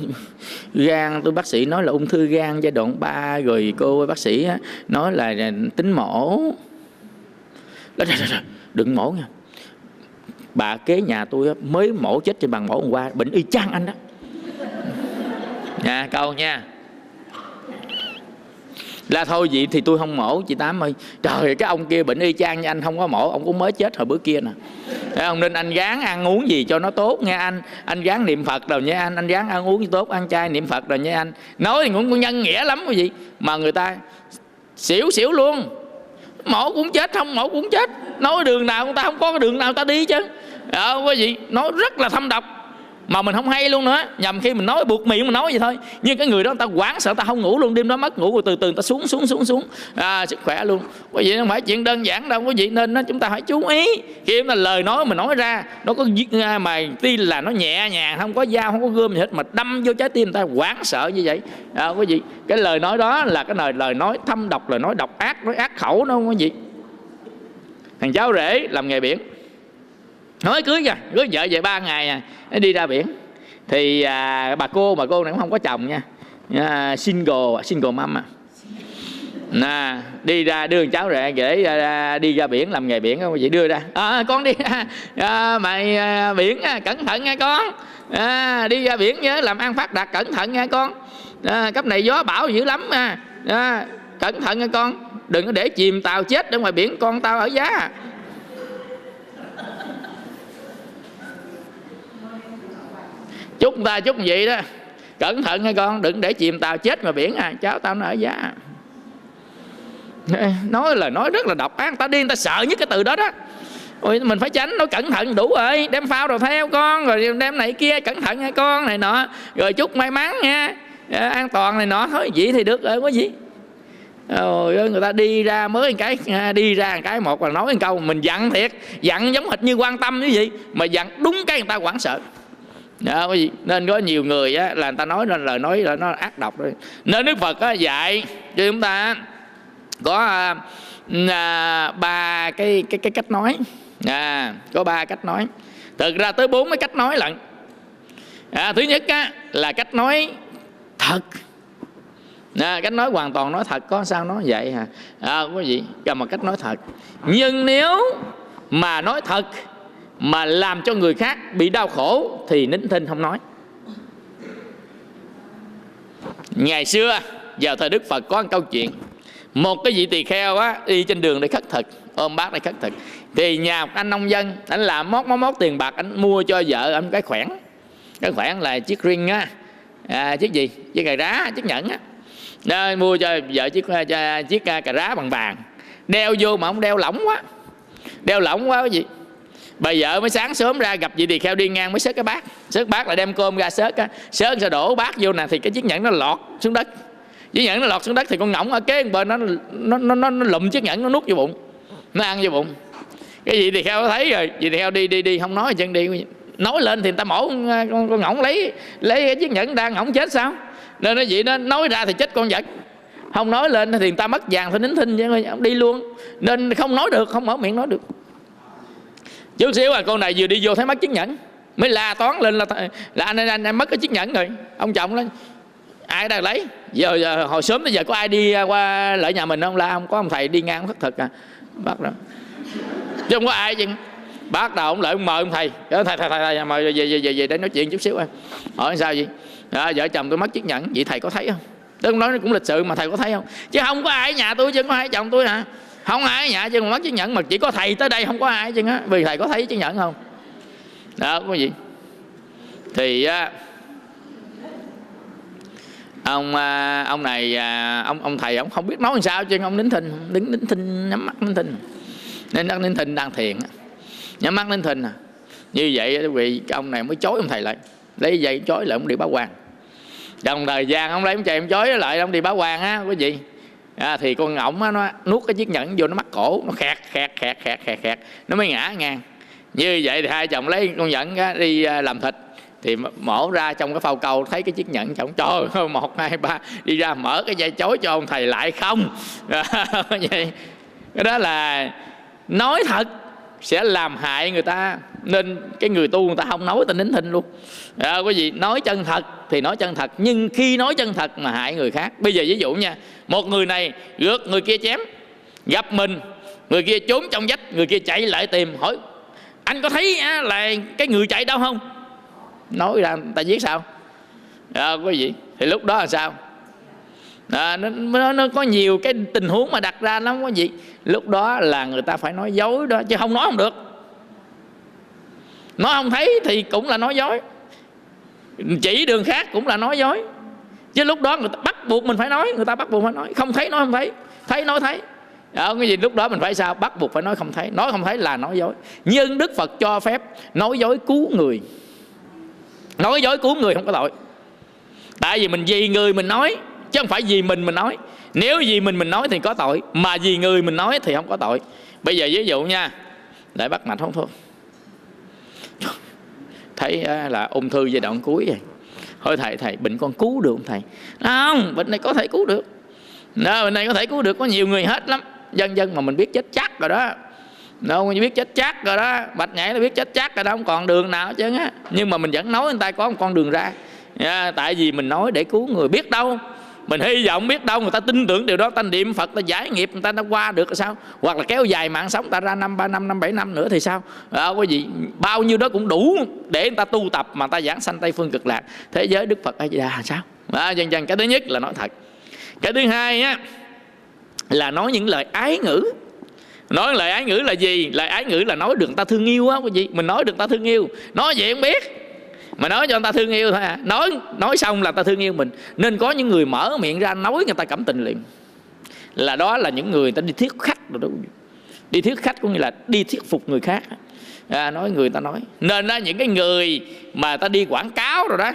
gan tôi bác sĩ nói là ung thư gan giai đoạn 3 rồi cô bác sĩ nói là tính mổ. Đừng mổ nha. Bà kế nhà tôi mới mổ chết trên bàn mổ hôm qua bệnh y chang anh đó. Nha câu nha là thôi, vậy thì tôi không mổ. Chị tám ơi, trời cái ông kia bệnh y chang như anh không có mổ. Ông cũng mới chết hồi bữa kia nè. Thấy không? Nên anh gán ăn uống gì cho nó tốt nghe anh. Anh gán niệm phật rồi nha anh. Anh gán ăn uống tốt, ăn chay niệm phật rồi nha anh. Nói thì cũng nhân nghĩa lắm quý vị. Mà người ta xỉu xỉu luôn. Mổ cũng chết, không mổ cũng chết. Nói đường nào người ta không có cái đường nào ta đi chứ. Không quý vị? Nói rất là thâm độc mà mình không hay luôn nữa. Nhầm khi mình nói buộc miệng mình nói vậy thôi. Nhưng cái người đó người ta quán sợ ta không ngủ luôn. Đêm đó mất ngủ rồi từ từ ta xuống xuống xuống xuống. À, sức khỏe luôn. Quý vị không phải chuyện đơn giản đâu quý vị nên đó, chúng ta phải chú ý. Khi mà lời nói mình nói ra nó có à, mà tin là nó nhẹ nhàng không có dao không có gươm gì hết mà đâm vô trái tim người ta quán sợ như vậy. À, quý vị cái lời nói đó là cái lời lời nói thâm độc lời nói độc ác nói ác khẩu đó quý vị thằng cháu rể làm nghề biển. Nói cưới kìa cưới vợ về ba ngày à đi ra biển. Thì à, bà cô bà cô này cũng không có chồng nha. À, single single mom à nè đi ra đưa cháu rể để à, à, đi ra biển làm nghề biển không? Chị đưa ra. À, con đi. À, mày à, biển à, cẩn thận nha con. À, đi ra biển nhớ làm ăn phát đạt cẩn thận nha con. À, cấp này gió bão dữ lắm à, à, cẩn thận nha con. Đừng có để chìm tàu chết ở ngoài biển con tao ở giá. Chúc ta chúc vậy đó. Cẩn thận nghe con đừng để chìm tàu chết mà biển à. Cháu tao nó ở giá nói là nói rất là độc ác. Ta điên ta sợ nhất cái từ đó đó. Ôi, mình phải tránh nó cẩn thận đủ rồi. Đem phao rồi theo con rồi đem này kia cẩn thận nha con này nọ. Rồi chúc may mắn nha. À, an toàn này nọ. Thôi vậy thì được rồi có gì. Rồi người ta đi ra mới cái à, đi ra một cái một là nói một câu mình dặn thiệt. Dặn giống hệt như quan tâm như vậy mà dặn đúng cái người ta hoảng sợ đó, quý vị nên có nhiều người á, là người ta nói nên lời nói là nó ác độc rồi. Nên đức phật á, dạy cho chúng ta có à, à, ba cái cái cái cách nói. À, có ba cách nói. Thực ra tới bốn cái cách nói lận. À, thứ nhất á, là cách nói thật. À, cách nói hoàn toàn nói thật có sao nói vậy hả? À, quý vị cầm một cách nói thật. Nhưng nếu mà nói thật mà làm cho người khác bị đau khổ thì nín thinh không nói. Ngày xưa vào thời đức phật có một câu chuyện. Một cái vị tỳ kheo á đi trên đường để khất thực ôm bác để khất thực. Thì nhà một anh nông dân anh làm mót mót mót tiền bạc anh mua cho vợ anh cái khoản. Cái khoản là chiếc ring á. À, chiếc gì? Chiếc cà rá chiếc nhẫn á. Đó, mua cho vợ chiếc cho, chiếc à, cà rá bằng vàng. Đeo vô mà không đeo lỏng quá. Đeo lỏng quá cái gì? Bà vợ mới sáng sớm ra gặp chị tỳ kheo đi ngang mới xớt cái bát. Xớt bát là đem cơm ra xớt á. Xớt rồi đổ bát vô nè thì cái chiếc nhẫn nó lọt xuống đất. Chiếc nhẫn nó lọt xuống đất thì con ngỗng ở kế bên nó nó nó nó, nó lụm chiếc nhẫn nó nuốt vô bụng. Nó ăn vô bụng. Cái gì thì kheo thấy rồi. Chị tỳ kheo đi đi đi. Không nói chân đi. Nói lên thì người ta mổ con, con, con ngỗng lấy lấy cái chiếc nhẫn đang ngỗng chết sao? Nên nó vậy nó nói ra thì chết con vật. Không nói lên thì người ta mất vàng phải nín thinh chứ đi luôn. Nên không nói được không mở miệng nói được chút xíu à con này vừa đi vô thấy mất chiếc nhẫn. Mới la toán lên là là anh anh, anh mất cái chiếc nhẫn rồi. Ông chồng lên ai đang lấy? Giờ, giờ hồi sớm tới giờ có ai đi à, qua lại nhà mình không? La không có ông thầy đi ngang thất thực à. Bắt đầu. Chứ không có ai chứ. Bắt đầu ông lại ông mời ông thầy. Thầy thầy thầy, thầy mời về về về về để nói chuyện chút xíu em hỏi sao vậy? À, vợ chồng tôi mất chiếc nhẫn. Vậy thầy có thấy không? Tôi nói cũng lịch sự mà thầy có thấy không? Chứ không có ai ở nhà tôi chứ không có ai chồng tôi hả? Không ai nhả nhà chứ mất chứng nhận mà chỉ có thầy tới đây, không có ai chứ á. Vì thầy có thấy chứng nhận không? Đó, có gì? Thì ông à, ông này à, ông ông thầy ông không biết nói làm sao chứ ông nín thinh đứng nín thinh, nhắm mắt nín thinh. Nên đang nín thinh đang thiền nhắm mắt nín thinh à. Như vậy quý vị ông này mới chối ông thầy lại. Lấy dây chối lại, ông đi báo quan. Trong thời gian ông lấy ông chạy ông chối lại, ông đi báo quan á quý vị à, thì con ngỗng á, nó nuốt cái chiếc nhẫn vô nó mắc cổ nó khẹt khẹt khẹt khẹt khẹt khẹt. Nó mới ngã ngang. Như vậy thì hai chồng lấy con nhẫn á, đi à, làm thịt. Thì mổ ra trong cái phao câu thấy cái chiếc nhẫn chồng trời ơi một hai ba đi ra mở cái dây chối cho ông thầy lại không? Vậy. Cái đó là nói thật sẽ làm hại người ta nên cái người tu người ta không nói ta nín thinh luôn. À, quý vị nói chân thật thì nói chân thật nhưng khi nói chân thật mà hại người khác. Bây giờ ví dụ nha một người này rước người kia chém gặp mình người kia trốn trong vách người kia chạy lại tìm hỏi anh có thấy à, là cái người chạy đâu không? Nói ra ta giết sao? À, quý vị thì lúc đó là sao? À, nó, nó, nó có nhiều cái tình huống mà đặt ra lắm quý vị. Lúc đó là người ta phải nói dối đó chứ không nói không được nói không thấy thì cũng là nói dối. Chỉ đường khác cũng là nói dối. Chứ lúc đó người ta bắt buộc mình phải nói người ta bắt buộc phải nói. Không thấy nói không thấy. Thấy nói thấy. Đó, cái gì lúc đó mình phải sao? Bắt buộc phải nói không thấy. Nói không thấy là nói dối. Nhưng đức phật cho phép nói dối cứu người. Nói dối cứu người không có tội. Tại vì mình vì người mình nói chứ không phải vì mình mình nói. Nếu vì mình mình nói thì có tội mà vì người mình nói thì không có tội. Bây giờ ví dụ nha. Để bắt mạch không thôi thấy là ung thư giai đoạn cuối rồi. Hỏi thầy thầy bệnh con cứu được không thầy? Không bệnh này có thể cứu được. Đó, bệnh này có thể cứu được có nhiều người hết lắm. Dân dân mà mình biết chết chắc rồi đó. Đâu biết chết chắc rồi đó. Bạch nhảy là biết chết chắc rồi đó không còn đường nào chứ á. Nhưng mà mình vẫn nói người ta có một con đường ra. Yeah, tại vì mình nói để cứu người biết đâu mình hy vọng biết đâu người ta tin tưởng điều đó ta niệm phật ta giải nghiệp người ta đã qua được sao? Hoặc là kéo dài mạng sống ta ra năm ba năm năm bảy năm nữa thì sao? À, quý vị bao nhiêu đó cũng đủ để người ta tu tập mà ta giảng sanh tây phương cực lạc. Thế giới đức phật a di đà sao? À, dần dần cái thứ nhất là nói thật. Cái thứ hai á là nói những lời ái ngữ. Nói lời ái ngữ là gì? Lời ái ngữ là nói được ta thương yêu á quý vị. Mình nói được ta thương yêu. Nói vậy không biết mà nói cho người ta thương yêu thôi à. Nói nói xong là ta thương yêu mình. Nên có những người mở miệng ra nói người ta cảm tình liền. Là đó là những người ta đi thuyết khách rồi đó. Đi thuyết khách có nghĩa là đi thuyết phục người khác. À, nói người ta nói. Nên đó, những cái người mà ta đi quảng cáo rồi đó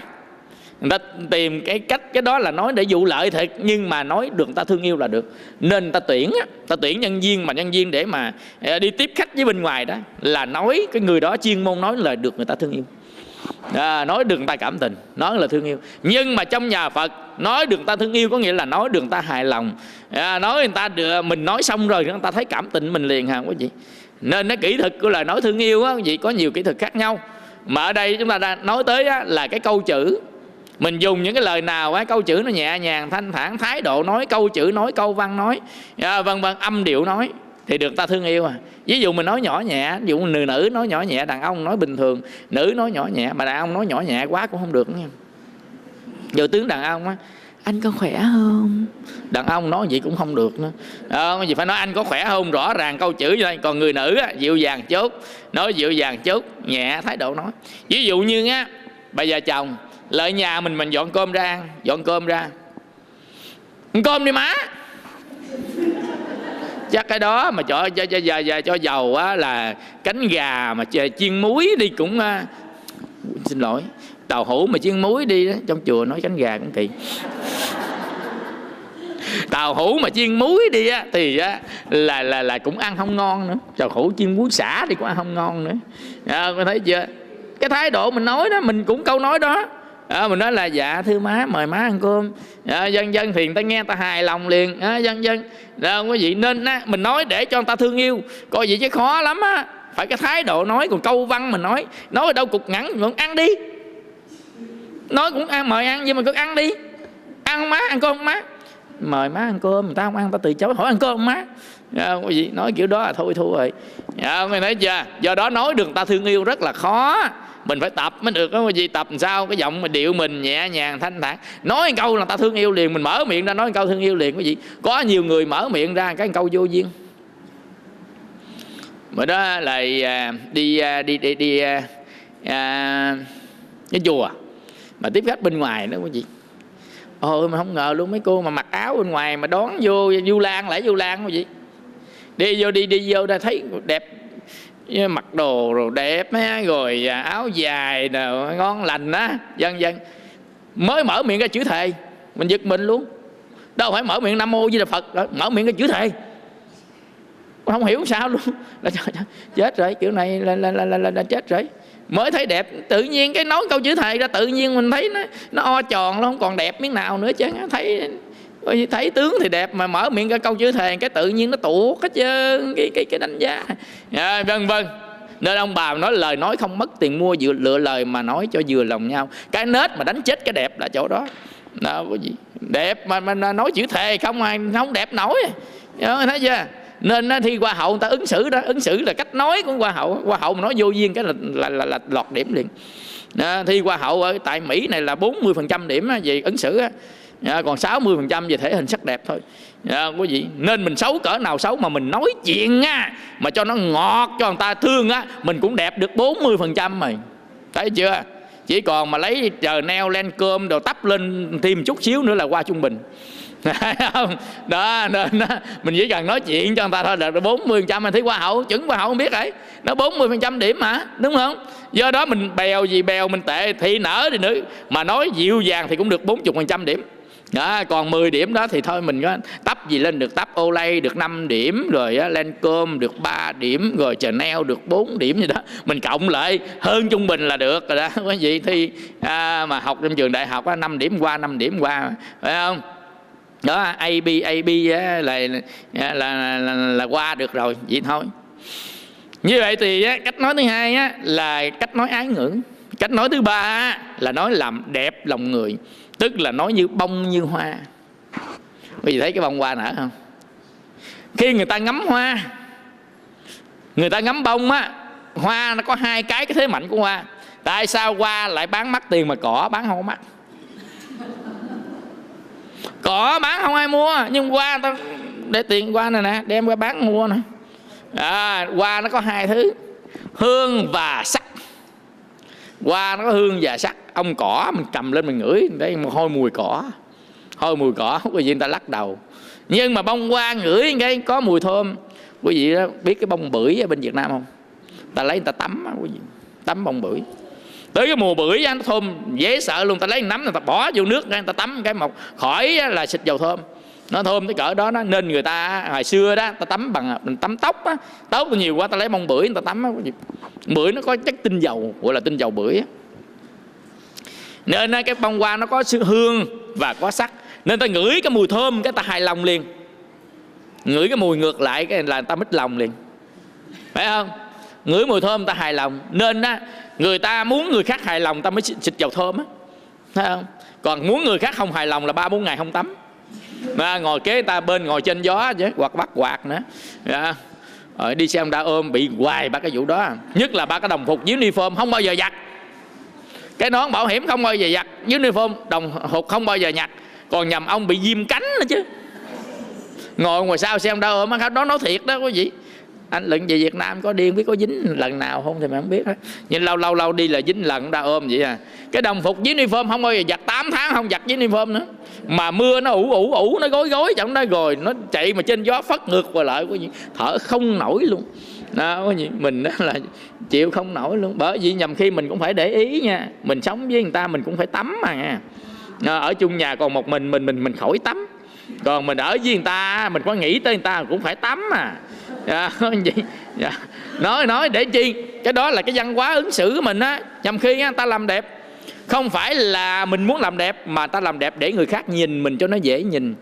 người ta tìm cái cách cái đó là nói để dụ lợi thật nhưng mà nói được người ta thương yêu là được. Nên ta tuyển ta tuyển nhân viên mà nhân viên để mà à, đi tiếp khách với bên ngoài đó là nói cái người đó chuyên môn nói lời được người ta thương yêu à, nói đường ta cảm tình nói là thương yêu. Nhưng mà trong nhà phật nói đường ta thương yêu có nghĩa là nói đường ta hài lòng. À, nói người ta được mình nói xong rồi người ta thấy cảm tình mình liền hả quý vị nên cái kỹ thuật của lời nói thương yêu á quý vị có nhiều kỹ thuật khác nhau. Mà ở đây chúng ta đang nói tới á, là cái câu chữ. Mình dùng những cái lời nào á câu chữ nó nhẹ nhàng thanh thản thái độ nói câu chữ nói câu văn nói à, vân vân âm điệu nói thì được ta thương yêu à. Ví dụ mình nói nhỏ nhẹ ví dụ nữ nữ nói nhỏ nhẹ đàn ông nói bình thường nữ nói nhỏ nhẹ mà đàn ông nói nhỏ nhẹ quá cũng không được nha giờ tướng đàn ông á anh có khỏe không? Đàn ông nói vậy cũng không được nữa. À, gì phải nói anh có khỏe không? Rõ ràng câu chữ như còn người nữ á, dịu dàng chốt nói dịu dàng chốt nhẹ thái độ nói. Ví dụ như á bây giờ chồng lợi nhà mình mình dọn cơm ra dọn cơm ra. Cơm đi má chắc cái đó mà cho cho cho, cho, cho, cho dầu á là cánh gà mà chiên muối đi cũng uh, xin lỗi tàu hũ mà chiên muối đi đó, trong chùa nói cánh gà cũng kỳ. Tàu hũ mà chiên muối đi á thì á là là là cũng ăn không ngon nữa. Tàu hũ chiên muối xả thì cũng ăn không ngon nữa. À, có thấy chưa? Cái thái độ mình nói đó mình cũng câu nói đó à, mình nói là dạ thưa má mời má ăn cơm. À, dân dân thì người ta nghe ta hài lòng liền. À, dân dân đó, quý vị nên á, mình nói để cho người ta thương yêu. Coi vậy chứ khó lắm á. Phải cái thái độ nói còn câu văn mình nói. Nói ở đâu cục ngắn vẫn ăn đi. Nói cũng ăn mời ăn nhưng mà cứ ăn đi. Ăn má ăn cơm má? Mời má ăn cơm người ta không ăn ta từ chối hỏi ăn cơm má? À, quý vị nói kiểu đó là thôi thua rồi. Dạ, à, mày nói chưa do đó nói được người ta thương yêu rất là khó mình phải tập mới được cái gì tập làm sao? Cái giọng mà điệu mình nhẹ nhàng thanh thản. Nói một câu là ta thương yêu liền mình mở miệng ra nói một câu thương yêu liền cái gì? Có nhiều người mở miệng ra cái câu vô duyên. Mà đó là à, à, đi đi đi đi à, cái chùa. Mà tiếp khách bên ngoài đó quý vị. Ôi mà không ngờ luôn mấy cô mà mặc áo bên ngoài mà đón vô du lan lại du lan gì đi vô đi đi vô đã thấy đẹp mặc đồ rồi đẹp rồi áo dài nào ngon lành á vân vân. Mới mở miệng ra chữ thề mình giật mình luôn. Đâu phải mở miệng nam mô với là phật ờ, mở miệng ra chữ thề. Không hiểu sao luôn. Là chết rồi kiểu này là là, là, là, là, là chết rồi. Mới thấy đẹp tự nhiên cái nói câu chữ thề ra tự nhiên mình thấy nó nó o tròn nó không còn đẹp miếng nào nữa chứ. Thấy thấy tướng thì đẹp mà mở miệng ra câu chữ thề cái tự nhiên nó tuột hết trơn cái cái cái đánh giá. À, vân vân nên ông bà nói lời nói không mất tiền mua vừa lựa lời mà nói cho vừa lòng nhau. Cái nết mà đánh chết cái đẹp là chỗ đó. Đó có gì? Đẹp mà, mà nói chữ thề không ai không đẹp nổi. Dạ, thấy chưa? Nên thi hoa hậu người ta ứng xử đó ứng xử là cách nói của hoa hậu. Hoa hậu mà nói vô duyên cái là là, là, là lọt điểm liền. Dạ, à, thi hoa hậu ở tại mỹ này là 40% điểm về ứng xử á à, còn 60% về thể hình sắc đẹp thôi. À, quý vị nên mình xấu cỡ nào xấu mà mình nói chuyện á mà cho nó ngọt cho người ta thương á mình cũng đẹp được 40% rồi thấy chưa? Chỉ còn mà lấy chờ neo lên cơm đồ tắp lên thêm chút xíu nữa là qua trung bình. Không? Đó nên đó, mình chỉ cần nói chuyện cho người ta thôi là bốn mươi trăm. Anh thấy hoa hậu chuẩn hoa hậu không biết đấy nó bốn mươi phần trăm điểm mà đúng không? Do đó mình bèo gì bèo mình tệ thì nở đi nữa mà nói dịu dàng thì cũng được bốn chục phần trăm điểm đó, còn 10 điểm đó thì thôi mình có tấp gì lên được tấp Olay được 5 điểm rồi á, Lancome được 3 điểm rồi Chanel được 4 điểm gì đó. Mình cộng lại hơn trung bình là được rồi đó. Quý vị thi à, mà học trong trường đại học á, 5 điểm qua 5 điểm qua phải không? Đó AB AB á, là, là, là, là, là qua được rồi vậy thôi. Như vậy thì á, cách nói thứ hai á, là cách nói ái ngữ. Cách nói thứ ba á, là nói làm đẹp lòng người tức là nói như bông như hoa. Quý vị thấy cái bông hoa nở không? Khi người ta ngắm hoa người ta ngắm bông á hoa nó có hai cái cái thế mạnh của hoa. Tại sao hoa lại bán mắc tiền mà cỏ bán không mắc? Cỏ bán không ai mua nhưng hoa ta để tiền qua này nè đem qua bán mua nè. À, hoa nó có hai thứ hương và sắc. Hoa nó có hương và sắc ông cỏ mình cầm lên mình ngửi. Đấy một hôi mùi cỏ. Hôi mùi cỏ, quý vị người ta lắc đầu. Nhưng mà bông hoa ngửi cái, có mùi thơm. Quý vị đó, biết cái bông bưởi ở bên Việt Nam không? Ta lấy người ta tắm quý vị. Tắm bông bưởi. Tới cái mùa bưởi nó thơm, dễ sợ luôn. Ta lấy nắm, người ta bỏ vô nước, người ta tắm cái một khỏi là xịt dầu thơm. Nó thơm tới cỡ đó, nó nên người ta hồi xưa đó, ta tắm bằng, mình tắm tóc á. Tóc nhiều quá, ta lấy bông bưởi người ta tắm á bưởi nó có chất tinh dầu, gọi là tinh dầu bưởi á nên cái bông hoa nó có sự hương và có sắc. Nên ta ngửi cái mùi thơm cái ta hài lòng liền. Ngửi cái mùi ngược lại cái là ta mít lòng liền. Phải không? Ngửi mùi thơm ta hài lòng. Nên á, người ta muốn người khác hài lòng ta mới xịt dầu thơm á. Thấy không? Còn muốn người khác không hài lòng là ba bốn ngày không tắm. Mà ngồi kế ta bên ngồi trên gió chứ hoặc bắt quạt nữa. Yeah. rồi đi xe ông đã ôm bị hoài ba cái vụ đó. Nhất là ba cái đồng phục dưới uniform không bao giờ giặt cái nón bảo hiểm không bao giờ giặt dưới uniform đồng phục không bao giờ nhặt. Còn nhầm ông bị diêm cánh nữa chứ. Ngồi ngoài sau xem đâu mà ôm đó, nói thiệt đó, quý vị. Anh lận về Việt Nam có điên biết có dính lần nào không thì mày không biết hết nhưng lâu lâu lâu đi là dính lần đã ôm vậy à. Cái đồng phục với uniform không bao giờ giặt 8 tháng không giặt với uniform nữa. Mà mưa nó ủ ủ ủ, nó gối gối chẳng đó rồi, nó chạy mà trên gió phất ngược qua lại có gì thở không nổi luôn đó gì? Mình đó là chịu không nổi luôn. Bởi vì nhầm khi mình cũng phải để ý nha. Mình sống với người ta mình cũng phải tắm mà. Nha ở chung nhà còn một mình mình mình mình khỏi tắm. Còn mình ở với người ta mình có nghĩ tới người ta cũng phải tắm mà. Ờ, dạ, gì dạ. nói nói để chi? Cái đó là cái văn hóa ứng xử của mình á. Nhầm khi á, ta làm đẹp. Không phải là mình muốn làm đẹp mà ta làm đẹp để người khác nhìn mình cho nó dễ nhìn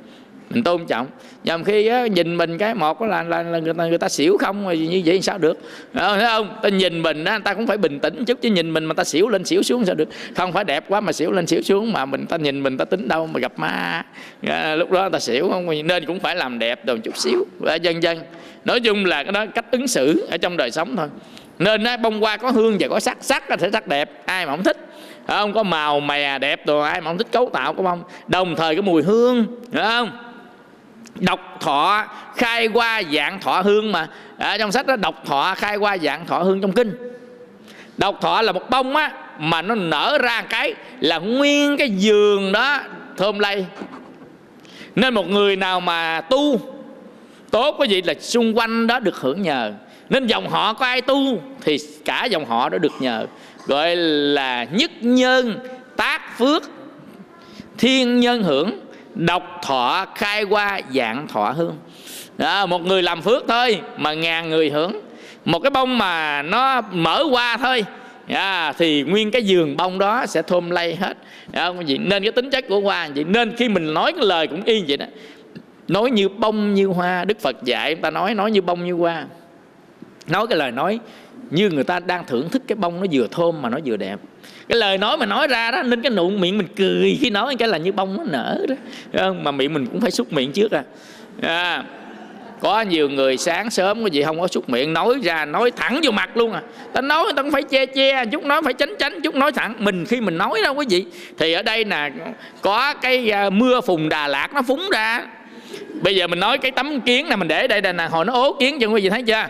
mình tôn trọng. Nhằm khi á, nhìn mình cái một là, là, là người ta người ta xỉu không rồi như vậy sao được? À, thấy không? Ta nhìn mình á, ta cũng phải bình tĩnh chút chứ nhìn mình mà ta xỉu lên xỉu xuống sao được? Không phải đẹp quá mà xỉu lên xỉu xuống mà mình ta nhìn mình ta tính đâu mà gặp ma. À, lúc đó ta xỉu không? Nên cũng phải làm đẹp đồ chút xíu. Và dân dân. Nói chung là cái đó cách ứng xử ở trong đời sống thôi. Nên á, bông hoa có hương và có sắc sắc là thể sắc đẹp ai mà không thích. Không? Có màu mè đẹp rồi ai mà không thích cấu tạo của bông đồng thời cái mùi hương phải không? Độc thọ, khai qua dạng thọ hương mà. Ở trong sách đó, độc thọ, khai qua dạng thọ hương trong kinh. Độc thọ là một bông á, mà nó nở ra cái là nguyên cái giường đó thơm lây nên một người nào mà tu, tốt quý gì là xung quanh đó được hưởng nhờ. Nên dòng họ có ai tu thì cả dòng họ đó được nhờ. Gọi là nhất nhân, tác phước, thiên nhân hưởng độc thọ khai qua dạng thọ hương. Đó, một người làm phước thôi mà ngàn người hưởng. Một cái bông mà nó mở qua thôi à, thì nguyên cái giường bông đó sẽ thơm lây hết. À, vậy nên cái tính chất của hoa vậy nên khi mình nói cái lời cũng y vậy đó. Nói như bông như hoa đức phật dạy ta nói nói như bông như hoa. Nói cái lời nói như người ta đang thưởng thức cái bông nó vừa thơm mà nó vừa đẹp cái lời nói mà nói ra đó nên cái nụ miệng mình cười khi nói cái là như bông nó nở đó. Mà miệng mình cũng phải xúc miệng trước à, à có nhiều người sáng sớm cái gì không có xúc miệng nói ra nói thẳng vô mặt luôn à. Ta nói người ta cũng phải che che chút nói phải tránh tránh chút nói thẳng. Mình khi mình nói đâu quý vị thì ở đây là có cái à, mưa phùng đà lạt nó phúng ra. Bây giờ mình nói cái tấm kiến này mình để đây đây nè hồi nó ố kiến cho quý vị thấy chưa?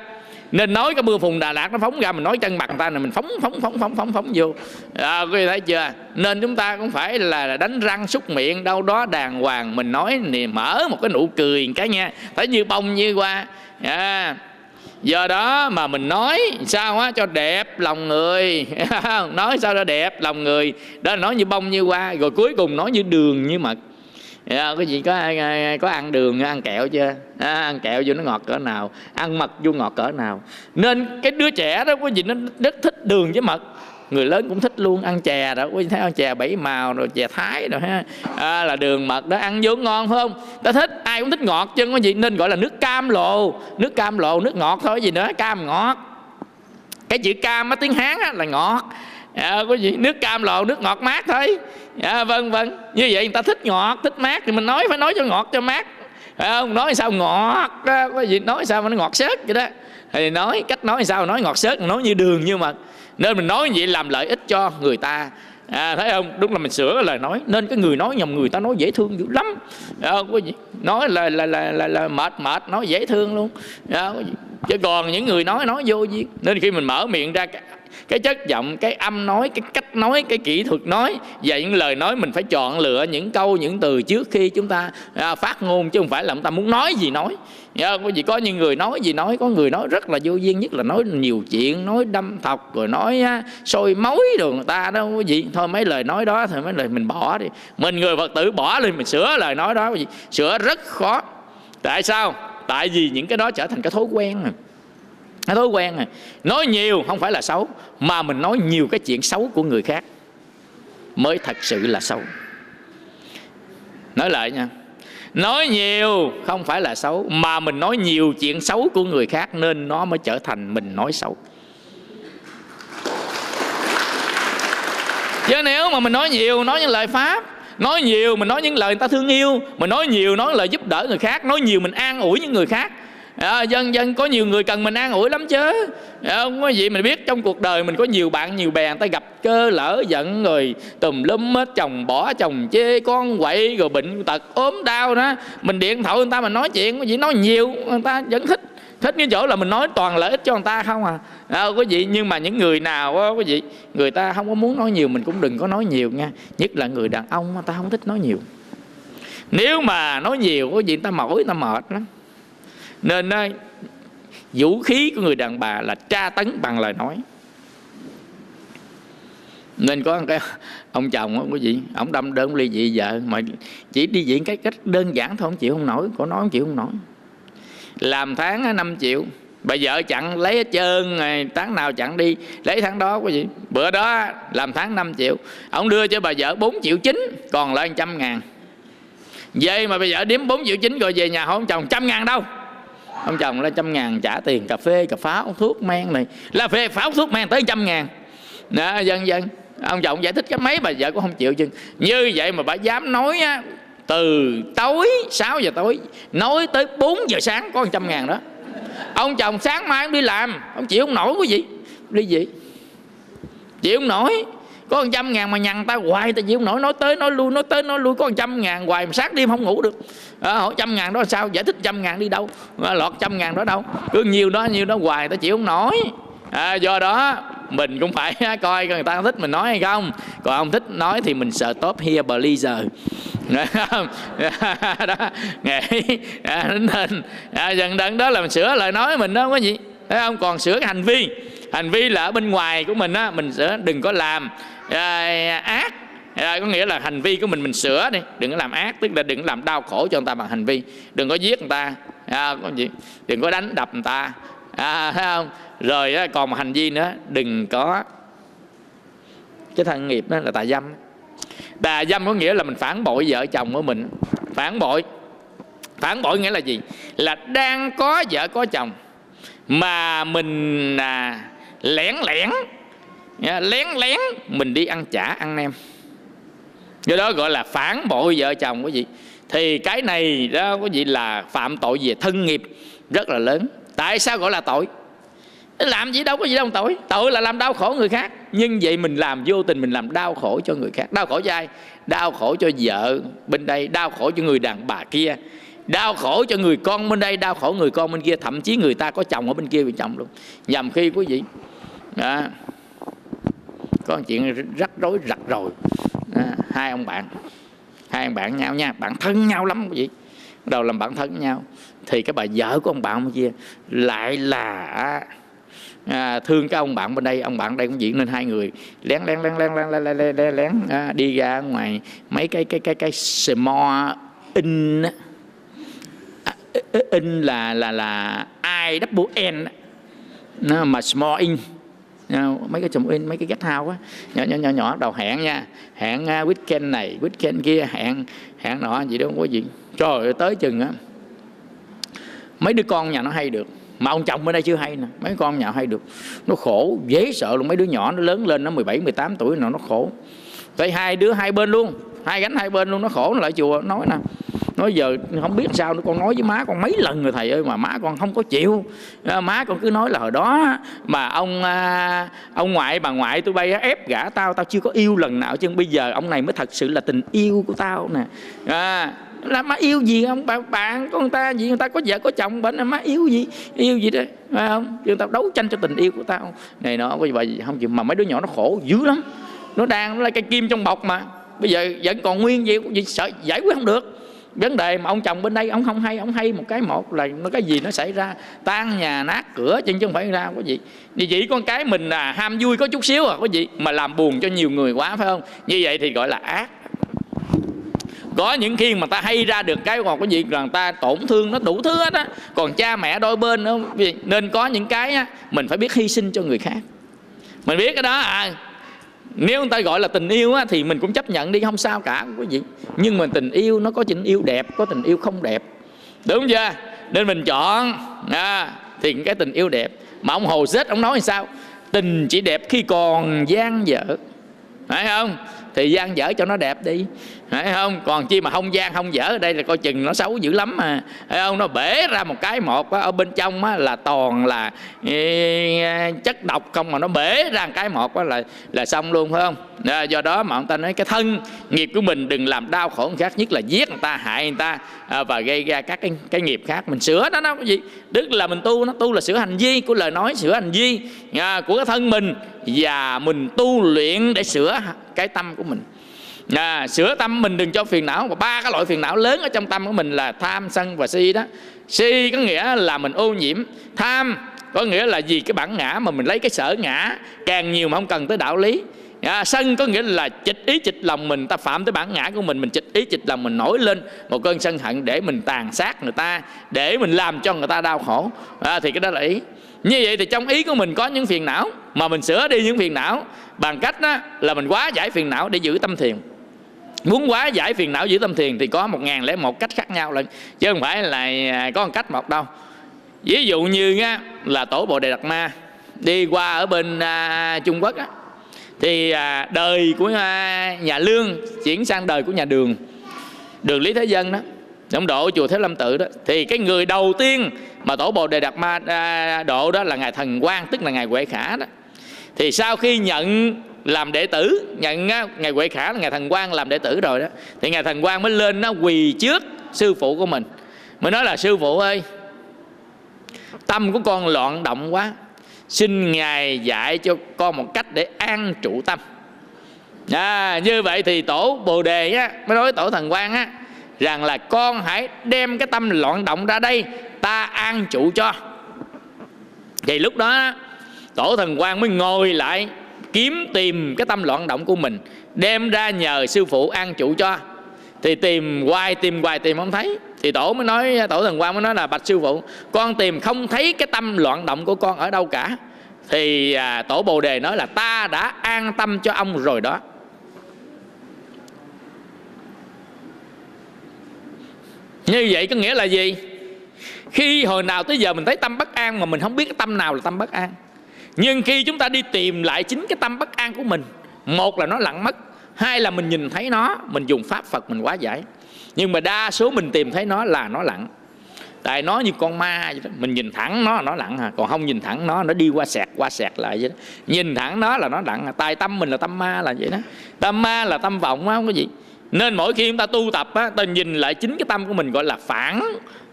Nên nói cái mưa phùn Đà Lạt nó phóng ra mình nói chân mặt người ta là mình phóng phóng phóng phóng phóng phóng vô. À, quý vị thấy chưa? Nên chúng ta cũng phải là đánh răng súc miệng đâu đó đàng hoàng mình nói thì mở một cái nụ cười cái nha. Phải như bông như qua à, do đó mà mình nói sao á cho đẹp lòng người. Nói sao cho đẹp lòng người. Đó là nói như bông như hoa rồi cuối cùng nói như đường như mật yeah, cái gì có ai có ăn đường ăn kẹo chưa? À, ăn kẹo vô nó ngọt cỡ nào? Ăn mật vô ngọt cỡ nào? Nên cái đứa trẻ đó quý gì nó rất thích đường với mật. Người lớn cũng thích luôn ăn chè đó. Quý thấy ăn chè bảy màu rồi chè thái rồi ha. À, là đường mật đó ăn vô ngon phải không? Ta thích ai cũng thích ngọt chứ quý gì. Nên gọi là nước cam lồ nước cam lồ nước ngọt thôi gì nữa? Cam ngọt. Cái chữ cam á tiếng hán á, là ngọt. À, quý gì nước cam lồ nước ngọt mát thôi à, vâng vâng. Như vậy người ta thích ngọt thích mát thì mình nói phải nói cho ngọt cho mát. Phải không? Nói sao ngọt có gì nói sao mà nó ngọt sớt vậy đó. Thì nói cách nói sao nói ngọt sớt nói như đường như mật nên mình nói như vậy làm lợi ích cho người ta. À, thấy không? Đúng là mình sửa cái lời nói nên cái người nói nhầm người ta nói dễ thương dữ lắm. À, có gì? Nói là là là là, là mệt mệt nói dễ thương luôn. À, có gì. chứ còn những người nói nói vô duyên nên khi mình mở miệng ra cái chất giọng cái âm nói cái cách nói cái kỹ thuật nói và những lời nói mình phải chọn lựa những câu những từ trước khi chúng ta à, phát ngôn chứ không phải là chúng ta muốn nói gì nói. Nhớ có gì có những người nói gì nói có người nói rất là vô duyên nhất là nói nhiều chuyện nói đâm thọc rồi nói á, sôi mối đồ người ta đó có gì thôi mấy lời nói đó thì mấy lời mình bỏ đi. Mình người phật tử bỏ đi mình sửa lời nói đó gì sửa rất khó. Tại sao? Tại vì những cái đó trở thành cái thói quen rồi nó thói quen này, nói nhiều không phải là xấu, mà mình nói nhiều cái chuyện xấu của người khác mới thật sự là xấu. Nói lại nha, nói nhiều không phải là xấu, mà mình nói nhiều chuyện xấu của người khác nên nó mới trở thành mình nói xấu. Chứ nếu mà mình nói nhiều, nói những lời pháp, nói nhiều mình nói những lời người ta thương yêu, mình nói nhiều nói lời giúp đỡ người khác, nói nhiều mình an ủi những người khác à, dân dân có nhiều người cần mình an ủi lắm chứ. À, không có gì mình biết trong cuộc đời mình có nhiều bạn nhiều bè người ta gặp cơ lỡ giận rồi tùm lum hết chồng bỏ chồng chê con quậy rồi bệnh tật ốm đau đó. Mình điện thoại người ta mà nói chuyện có gì nói nhiều người ta vẫn thích thích cái chỗ là mình nói toàn lợi ích cho người ta không à, à có gì nhưng mà những người nào có gì người ta không có muốn nói nhiều mình cũng đừng có nói nhiều nha. Nhất là người đàn ông người ta không thích nói nhiều. Nếu mà nói nhiều có gì người ta mỏi người ta mệt lắm nên đó, vũ khí của người đàn bà là tra tấn bằng lời nói. Nên có cái ông chồng không có gì ông đâm đơn ly dị vợ mà chỉ đi diễn cái cách đơn giản thôi ông chịu không nổi có nói ông chịu không nổi. Làm tháng 5 triệu bà vợ chặn lấy hết trơn tháng nào chặn đi lấy tháng đó có gì? Bữa đó làm tháng 5 triệu ông đưa cho bà vợ 4 triệu chín còn lại trăm ngàn. Vậy mà bà vợ điếm 4 triệu chín rồi về nhà hỏi ông chồng trăm ngàn đâu? Ông chồng là trăm ngàn trả tiền cà phê cà pháo thuốc men này. Là phê pháo thuốc men tới trăm ngàn. Đó, dân dân. Ông chồng giải thích cái mấy bà vợ cũng không chịu chứ như vậy mà bà dám nói á, từ tối 6 giờ tối nói tới 4 giờ sáng có trăm ngàn đó. Ông chồng sáng mai ông đi làm. Ông chịu không nổi cái gì đi gì? Chịu không nổi có một trăm ngàn mà nhằn ta hoài ta chịu không nổi nói tới nói lui nói tới nói lui. Có một trăm ngàn hoài mà sáng đêm không ngủ được. À, hỏi trăm ngàn đó sao? Giải thích trăm ngàn đi đâu? À, lọt trăm ngàn đó đâu? Cứ nhiều đó nhiều đó hoài ta chịu không nổi. À, do đó mình cũng phải coi người ta thích mình nói hay không. Còn không thích nói thì mình sợ top here pleaser đó nghĩ à, nên à, dần dần đó là mình sửa lời nói mình đó có gì. Thấy không? Còn sửa cái hành vi. Hành vi là ở bên ngoài của mình á mình sửa đừng có làm rồi, à, ác. Rồi có nghĩa là hành vi của mình mình sửa đi. Đừng có làm ác tức là đừng có làm đau khổ cho người ta bằng hành vi. Đừng có giết người ta. À, có gì? Đừng có đánh đập người ta. À, thấy không? Rồi còn một hành vi nữa. Đừng có cái thân nghiệp đó là tà dâm. Tà dâm có nghĩa là mình phản bội vợ chồng của mình. Phản bội. Phản bội nghĩa là gì? Là đang có vợ có chồng mà mình à, lẻn lẻn lén lén. Mình đi ăn chả, ăn nem. Do đó gọi là phản bội vợ chồng quý vị. Thì cái này đó quý vị là phạm tội về thân nghiệp rất là lớn. Tại sao gọi là tội? Làm gì đâu có gì đâu tội. Tội là làm đau khổ người khác. Nhưng vậy mình làm vô tình mình làm đau khổ cho người khác. Đau khổ cho ai? Đau khổ cho vợ bên đây, đau khổ cho người đàn bà kia. Đau khổ cho người con bên đây, đau khổ người con bên kia. Thậm chí người ta có chồng ở bên kia bị chồng luôn. Nhầm khi quý vị. Đó có chuyện rắc rối rặt rồi à, hai ông bạn hai ông bạn nhau nha bạn thân nhau lắm quý vị. Đầu làm bạn thân nhau thì cái bà vợ của ông bạn ông kia lại là à, thương cái ông bạn bên đây ông bạn đây cũng diễn nên hai người. Lén lén lén lén lén lén lén, lén, lén, lén à, đi ra ngoài mấy cái cái cái cái small in à, in là là là i w n mà small in mấy cái chùm in mấy cái guest house á. Nhỏ nhỏ nhỏ nhỏ đầu hẹn nha. Hẹn uh, weekend này weekend kia hẹn hẹn nọ gì đó không có gì. Trời ơi tới chừng á. Mấy đứa con nhà nó hay được mà ông chồng bên đây chưa hay nè. Mấy con nhà hay được. Nó khổ dễ sợ luôn. Mấy đứa nhỏ nó lớn lên nó 17 18 tuổi nào nó khổ. Tại hai đứa hai bên luôn hai gánh hai bên luôn nó khổ nó lại chùa nói nè nói giờ không biết sao nữa con nói với má con mấy lần rồi thầy ơi mà má con không có chịu. À, má con cứ nói là hồi đó mà ông à, ông ngoại bà ngoại tôi bay ép gả tao tao chưa có yêu lần nào. Chứ bây giờ ông này mới thật sự là tình yêu của tao nè. À, là má yêu gì không bạn bạn con ta gì? Người ta có vợ có chồng bệnh má yêu gì? Yêu gì đó phải không? Chứ tao đấu tranh cho tình yêu của tao. Này nó có vậy không chịu. Mà mấy đứa nhỏ nó khổ dữ lắm. Nó đang nó là cây kim trong bọc mà. Bây giờ vẫn còn nguyên gì gì sợ giải quyết không được vấn đề mà ông chồng bên đây ông không hay ông hay một cái một là nó cái gì nó xảy ra. Tan nhà nát cửa chứ không phải ra có gì. Như chỉ con cái mình là ham vui có chút xíu à có gì. Mà làm buồn cho nhiều người quá phải không? Như vậy thì gọi là ác. Có những khi mà ta hay ra được cái còn có gì rằng ta tổn thương nó đủ thứ hết á. Còn cha mẹ đôi bên nữa nên có những cái á, mình phải biết hy sinh cho người khác. Mình biết cái đó à nếu người ta gọi là tình yêu á, thì mình cũng chấp nhận đi không sao cả quý vị nhưng mà tình yêu nó có tình yêu đẹp có tình yêu không đẹp. Đúng chưa? Nên mình chọn à, thì cái tình yêu đẹp. Mà ông hồ xết ông nói sao? Tình chỉ đẹp khi còn gian dở. Phải không? Thì gian dở cho nó đẹp đi phải không? Còn chi mà không gian không dở ở đây là coi chừng nó xấu dữ lắm mà. Phải không? Nó bể ra một cái một á, ở bên trong á, là toàn là ý, chất độc không mà nó bể ra một cái một á, là là xong luôn phải không? À, do đó mà ông ta nói cái thân nghiệp của mình đừng làm đau khổ người khác nhất là giết người ta hại người ta à, và gây ra các cái, cái nghiệp khác. Mình sửa nó nó cái gì? Tức là mình tu nó tu là sửa hành vi của lời nói sửa hành vi à, của cái thân mình và mình tu luyện để sửa cái tâm của mình à, sửa tâm mình đừng cho phiền não. Và ba cái loại phiền não lớn ở trong tâm của mình là tham sân và si đó. Si có nghĩa là mình ô nhiễm. Tham có nghĩa là gì cái bản ngã mà mình lấy cái sở ngã. Càng nhiều mà không cần tới đạo lý. À, sân có nghĩa là chịch ý chịch lòng mình. Ta phạm tới bản ngã của mình mình chịch ý chịch lòng mình nổi lên một cơn sân hận để mình tàn sát người ta để mình làm cho người ta đau khổ. À, thì cái đó là ý. Như vậy thì trong ý của mình có những phiền não mà mình sửa đi những phiền não. Bằng cách đó là mình quá giải phiền não để giữ tâm thiền muốn quá giải phiền não giữ tâm thiền thì có một ngàn lẻ một cách khác nhau lần chứ không phải là à, có một cách một đâu. Ví dụ như á, là tổ bồ đề đạt ma đi qua ở bên à, trung quốc á, thì à, đời của à, nhà lương chuyển sang đời của nhà đường. Đường lý thế dân đó trong độ chùa thế lâm tự đó. Thì cái người đầu tiên mà tổ bồ đề đạt ma à, độ đó là ngài thần quang tức là ngài huệ khả đó. Thì sau khi nhận làm đệ tử. Nhận ngày ngài huệ khả là ngày thần quang làm đệ tử rồi đó. Thì ngày thần quang mới lên nó quỳ trước sư phụ của mình. Mới nói là sư phụ ơi tâm của con loạn động quá. Xin ngài dạy cho con một cách để an trụ tâm. À, như vậy thì tổ bồ đề á mới nói tổ thần quan á rằng là con hãy đem cái tâm loạn động ra đây ta an trụ cho. Thì lúc đó tổ thần quan mới ngồi lại kiếm tìm cái tâm loạn động của mình đem ra nhờ sư phụ an chủ cho. Thì tìm hoài tìm hoài tìm không thấy. Thì tổ mới nói tổ thần quan mới nói là bạch sư phụ con tìm không thấy cái tâm loạn động của con ở đâu cả. Thì à, tổ bồ đề nói là ta đã an tâm cho ông rồi đó. Như vậy có nghĩa là gì? Khi hồi nào tới giờ mình thấy tâm bất an mà mình không biết cái tâm nào là tâm bất an nhưng khi chúng ta đi tìm lại chính cái tâm bất an của mình một là nó lặng mất hai là mình nhìn thấy nó mình dùng pháp phật mình quá giải. Nhưng mà đa số mình tìm thấy nó là nó lặng. Tại nó như con ma vậy đó. mình nhìn thẳng nó nó lặng à còn không nhìn thẳng nó nó đi qua sẹt qua sẹt lại vậy đó. Nhìn thẳng nó là nó lặng à tài tâm mình là tâm ma là vậy đó. Tâm ma là tâm vọng không có gì. Nên mỗi khi chúng ta tu tập á, ta nhìn lại chính cái tâm của mình gọi là phản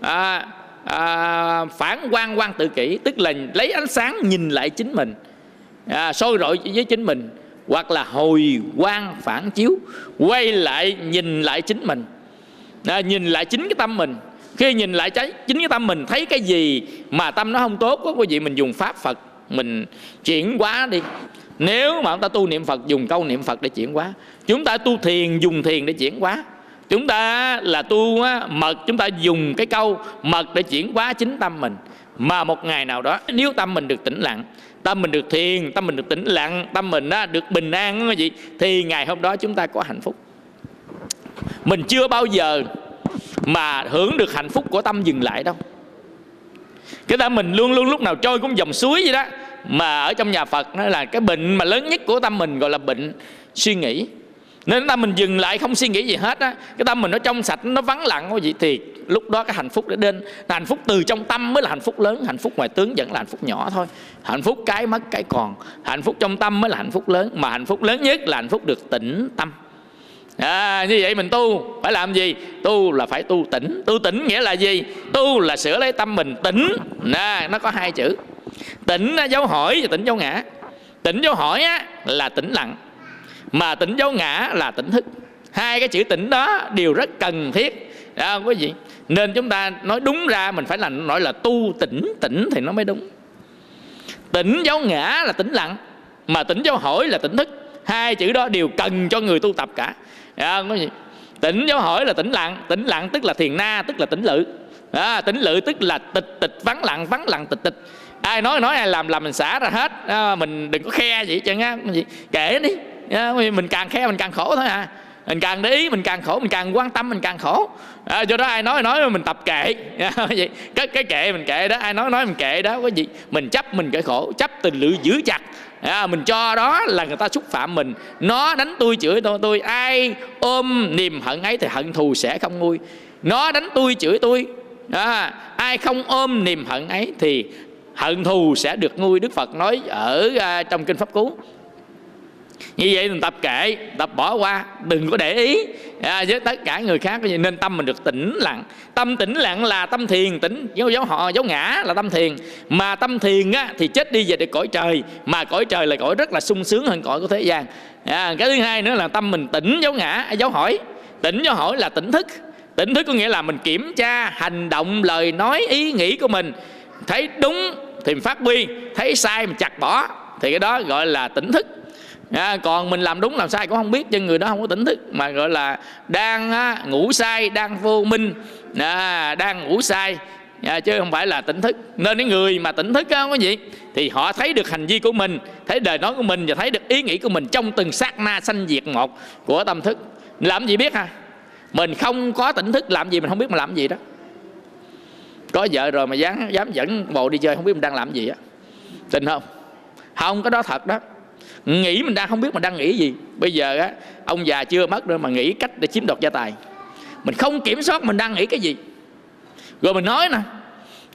à, à, phản quan quan tự kỷ tức là lấy ánh sáng nhìn lại chính mình à, sôi rọi với chính mình hoặc là hồi quan phản chiếu quay lại nhìn lại chính mình. À, nhìn lại chính cái tâm mình. Khi nhìn lại trái chính cái tâm mình thấy cái gì mà tâm nó không tốt có quý vị mình dùng pháp phật mình chuyển hóa đi. Nếu mà chúng ta tu niệm phật dùng câu niệm phật để chuyển hóa. Chúng ta tu thiền dùng thiền để chuyển hóa chúng ta là tu mật chúng ta dùng cái câu mật để chuyển hóa chính tâm mình. Mà một ngày nào đó nếu tâm mình được tĩnh lặng tâm mình được thiền tâm mình được tĩnh lặng tâm mình á, được bình an cái gì thì ngày hôm đó chúng ta có hạnh phúc. Mình chưa bao giờ mà hưởng được hạnh phúc của tâm dừng lại đâu. Cái tâm mình luôn luôn lúc nào trôi cũng dòng suối vậy đó. Mà ở trong nhà Phật nó là cái bệnh mà lớn nhất của tâm mình gọi là bệnh suy nghĩ nên tâm mình dừng lại không suy nghĩ gì hết á. Cái tâm mình nó trong sạch nó vắng lặng cái gì thì lúc đó cái hạnh phúc đã đến. Hạnh phúc từ trong tâm mới là hạnh phúc lớn hạnh phúc ngoài tướng vẫn là hạnh phúc nhỏ thôi. Hạnh phúc cái mất cái còn hạnh phúc trong tâm mới là hạnh phúc lớn. Mà hạnh phúc lớn nhất là hạnh phúc được tĩnh tâm. À, như vậy mình tu phải làm gì? Tu là phải tu tỉnh tu tỉnh nghĩa là gì? Tu là sửa lấy tâm mình tỉnh nè nó có hai chữ. Tỉnh dấu hỏi và tỉnh dấu ngã. Tỉnh dấu hỏi á, là tỉnh lặng mà tỉnh dấu ngã là tỉnh thức. Hai cái chữ tỉnh đó đều rất cần thiết. Đó không có gì. Nên chúng ta nói đúng ra mình phải là nói là tu tỉnh tỉnh thì nó mới đúng. Tỉnh dấu ngã là tĩnh lặng mà tỉnh dấu hỏi là tỉnh thức. Hai chữ đó đều cần cho người tu tập cả. À, có gì. Tỉnh dấu hỏi là tĩnh lặng tĩnh lặng tức là thiền na tức là tĩnh lự. Đó, tĩnh lự tức là tịch tịch vắng lặng vắng lặng tịch tịch. Ai nói nói ai làm làm mình xả ra hết. Đó, mình đừng có khe gì chứ á kể đi. Dạ, mình càng khe mình càng khổ thôi à. Mình càng để ý mình càng khổ mình càng quan tâm mình càng khổ. À, do đó ai nói nói mình tập kệ. Dạ, vậy cái cái kệ mình kệ đó ai nói nói mình kệ đó có gì? Mình chấp mình cái khổ chấp tình lự giữ chặt. À, mình cho đó là người ta xúc phạm mình. Nó đánh tôi chửi tôi tôi ai ôm niềm hận ấy thì hận thù sẽ không nguôi. Nó đánh tôi chửi tôi à, ai không ôm niềm hận ấy thì hận thù sẽ được nguôi. Đức phật nói ở uh, trong kinh pháp cú như vậy mình tập kệ tập bỏ qua đừng có để ý. À, với tất cả người khác nên tâm mình được tĩnh lặng. Tâm tĩnh lặng là tâm thiền tĩnh dấu dấu họ dấu ngã là tâm thiền. Mà tâm thiền á, thì chết đi về được cõi trời. Mà cõi trời là cõi rất là sung sướng hơn cõi của thế gian. À, cái thứ hai nữa là tâm mình tĩnh dấu ngã à, dấu hỏi. Tĩnh dấu hỏi là tỉnh thức. Tỉnh thức có nghĩa là mình kiểm tra hành động lời nói ý nghĩ của mình. Thấy đúng thì mình phát huy thấy sai mình chặt bỏ. Thì cái đó gọi là tỉnh thức à, còn mình làm đúng làm sai cũng không biết cho người đó không có tỉnh thức mà gọi là đang á, ngủ sai đang vô minh. À, đang ngủ sai à, chứ không phải là tỉnh thức. Nên những người mà tỉnh thức á, có gì. Thì họ thấy được hành vi của mình thấy đời nói của mình và thấy được ý nghĩ của mình trong từng sát na sanh diệt một của tâm thức. Làm gì biết ha mình không có tỉnh thức làm gì mình không biết mình làm gì đó. Có vợ rồi mà dám dám dẫn bồ đi chơi không biết mình đang làm gì á. Tin không? Không có đó thật đó nghĩ mình đang không biết mình đang nghĩ gì. Bây giờ á ông già chưa mất nữa mà nghĩ cách để chiếm đoạt gia tài. Mình không kiểm soát mình đang nghĩ cái gì. Rồi mình nói nè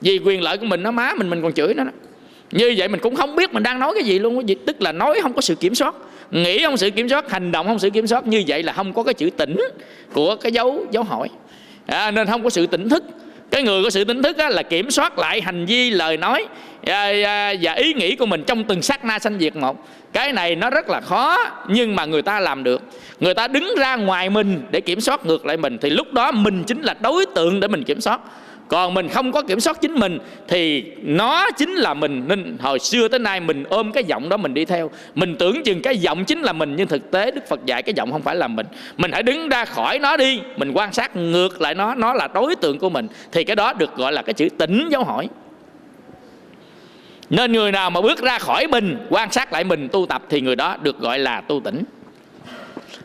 vì quyền lợi của mình nó má mình mình còn chửi nó như vậy mình cũng không biết mình đang nói cái gì luôn gì tức là nói không có sự kiểm soát. Nghĩ không sự kiểm soát hành động không sự kiểm soát. Như vậy là không có cái chữ tỉnh của cái dấu dấu hỏi. À, nên không có sự tỉnh thức cái người có sự tỉnh thức á, là kiểm soát lại hành vi lời nói và, và, và ý nghĩ của mình trong từng sát na sanh diệt một. Cái này nó rất là khó nhưng mà người ta làm được. Người ta đứng ra ngoài mình để kiểm soát ngược lại mình thì lúc đó mình chính là đối tượng để mình kiểm soát còn mình không có kiểm soát chính mình thì nó chính là mình. Nên hồi xưa tới nay mình ôm cái giọng đó mình đi theo. Mình tưởng chừng cái giọng chính là mình, nhưng thực tế đức phật dạy cái giọng không phải là mình. Mình hãy đứng ra khỏi nó đi. Mình quan sát ngược lại nó. Nó là đối tượng của mình. Thì cái đó được gọi là cái chữ tỉnh dấu hỏi. Nên người nào mà bước ra khỏi mình, quan sát lại mình, tu tập thì người đó được gọi là tu tỉnh.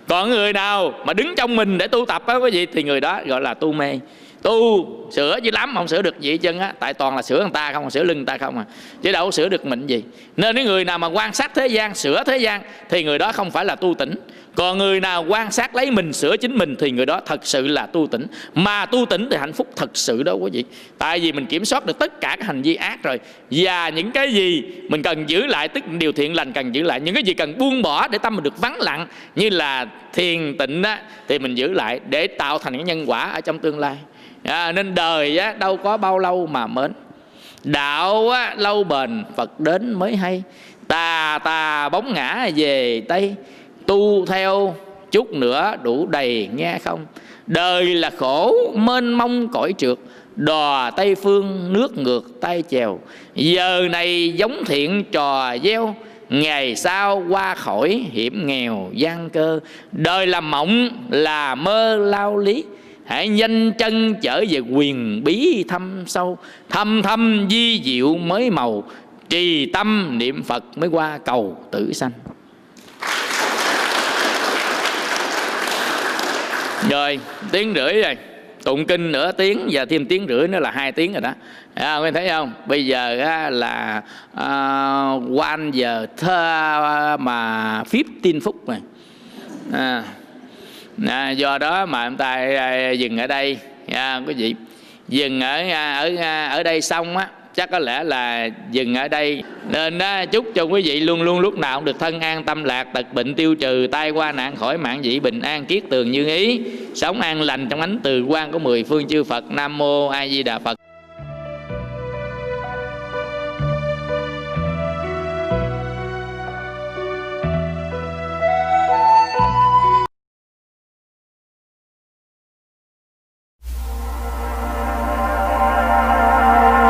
Còn người nào mà đứng trong mình để tu tập á quý vị thì người đó gọi là tu mê tu sửa chứ lắm không sửa được gì chân á. Tại toàn là sửa người ta không sửa lưng người ta không à. Chứ đâu có sửa được mình gì. Nên nếu người nào mà quan sát thế gian sửa thế gian thì người đó không phải là tu tỉnh. Còn người nào quan sát lấy mình sửa chính mình thì người đó thật sự là tu tỉnh. Mà tu tỉnh thì hạnh phúc thật sự đó quý vị. Tại vì mình kiểm soát được tất cả các hành vi ác rồi. Và những cái gì mình cần giữ lại tức điều thiện lành cần giữ lại. Những cái gì cần buông bỏ để tâm mình được vắng lặng như là thiền tịnh á, thì mình giữ lại để tạo thành cái nhân quả ở trong tương lai à, nên đời á, đâu có bao lâu mà mến. Đạo á, lâu bền phật đến mới hay. Tà tà bóng ngã về tây. Tu theo chút nữa đủ đầy nghe không? Đời là khổ mênh mông cõi trượt. Đò tây phương nước ngược tay chèo. Giờ này giống thiện trò gieo. Ngày sau qua khỏi hiểm nghèo gian cơ. Đời là mộng là mơ lao lý hãy nhanh chân trở về quyền bí thâm sâu. Thâm thâm di diệu mới màu. Trì tâm niệm phật mới qua cầu tử sanh. Rồi tiếng rưỡi rồi. Tụng kinh nửa tiếng và thêm tiếng rưỡi nữa là hai tiếng rồi đó. À, quý thấy không? Bây giờ á, là à, one giờ thơ mà 15 phút này à, à, do đó mà chúng ta à, dừng ở đây. À, quý vị dừng ở à, ở à, ở đây xong á chắc có lẽ là dừng ở đây. Nên đó, chúc cho quý vị luôn luôn lúc nào cũng được thân an tâm lạc tật bệnh tiêu trừ tai qua nạn khỏi mạng dị bình an kiết tường như ý. Sống an lành trong ánh từ quan của mười phương chư phật. Nam mô a di đà phật.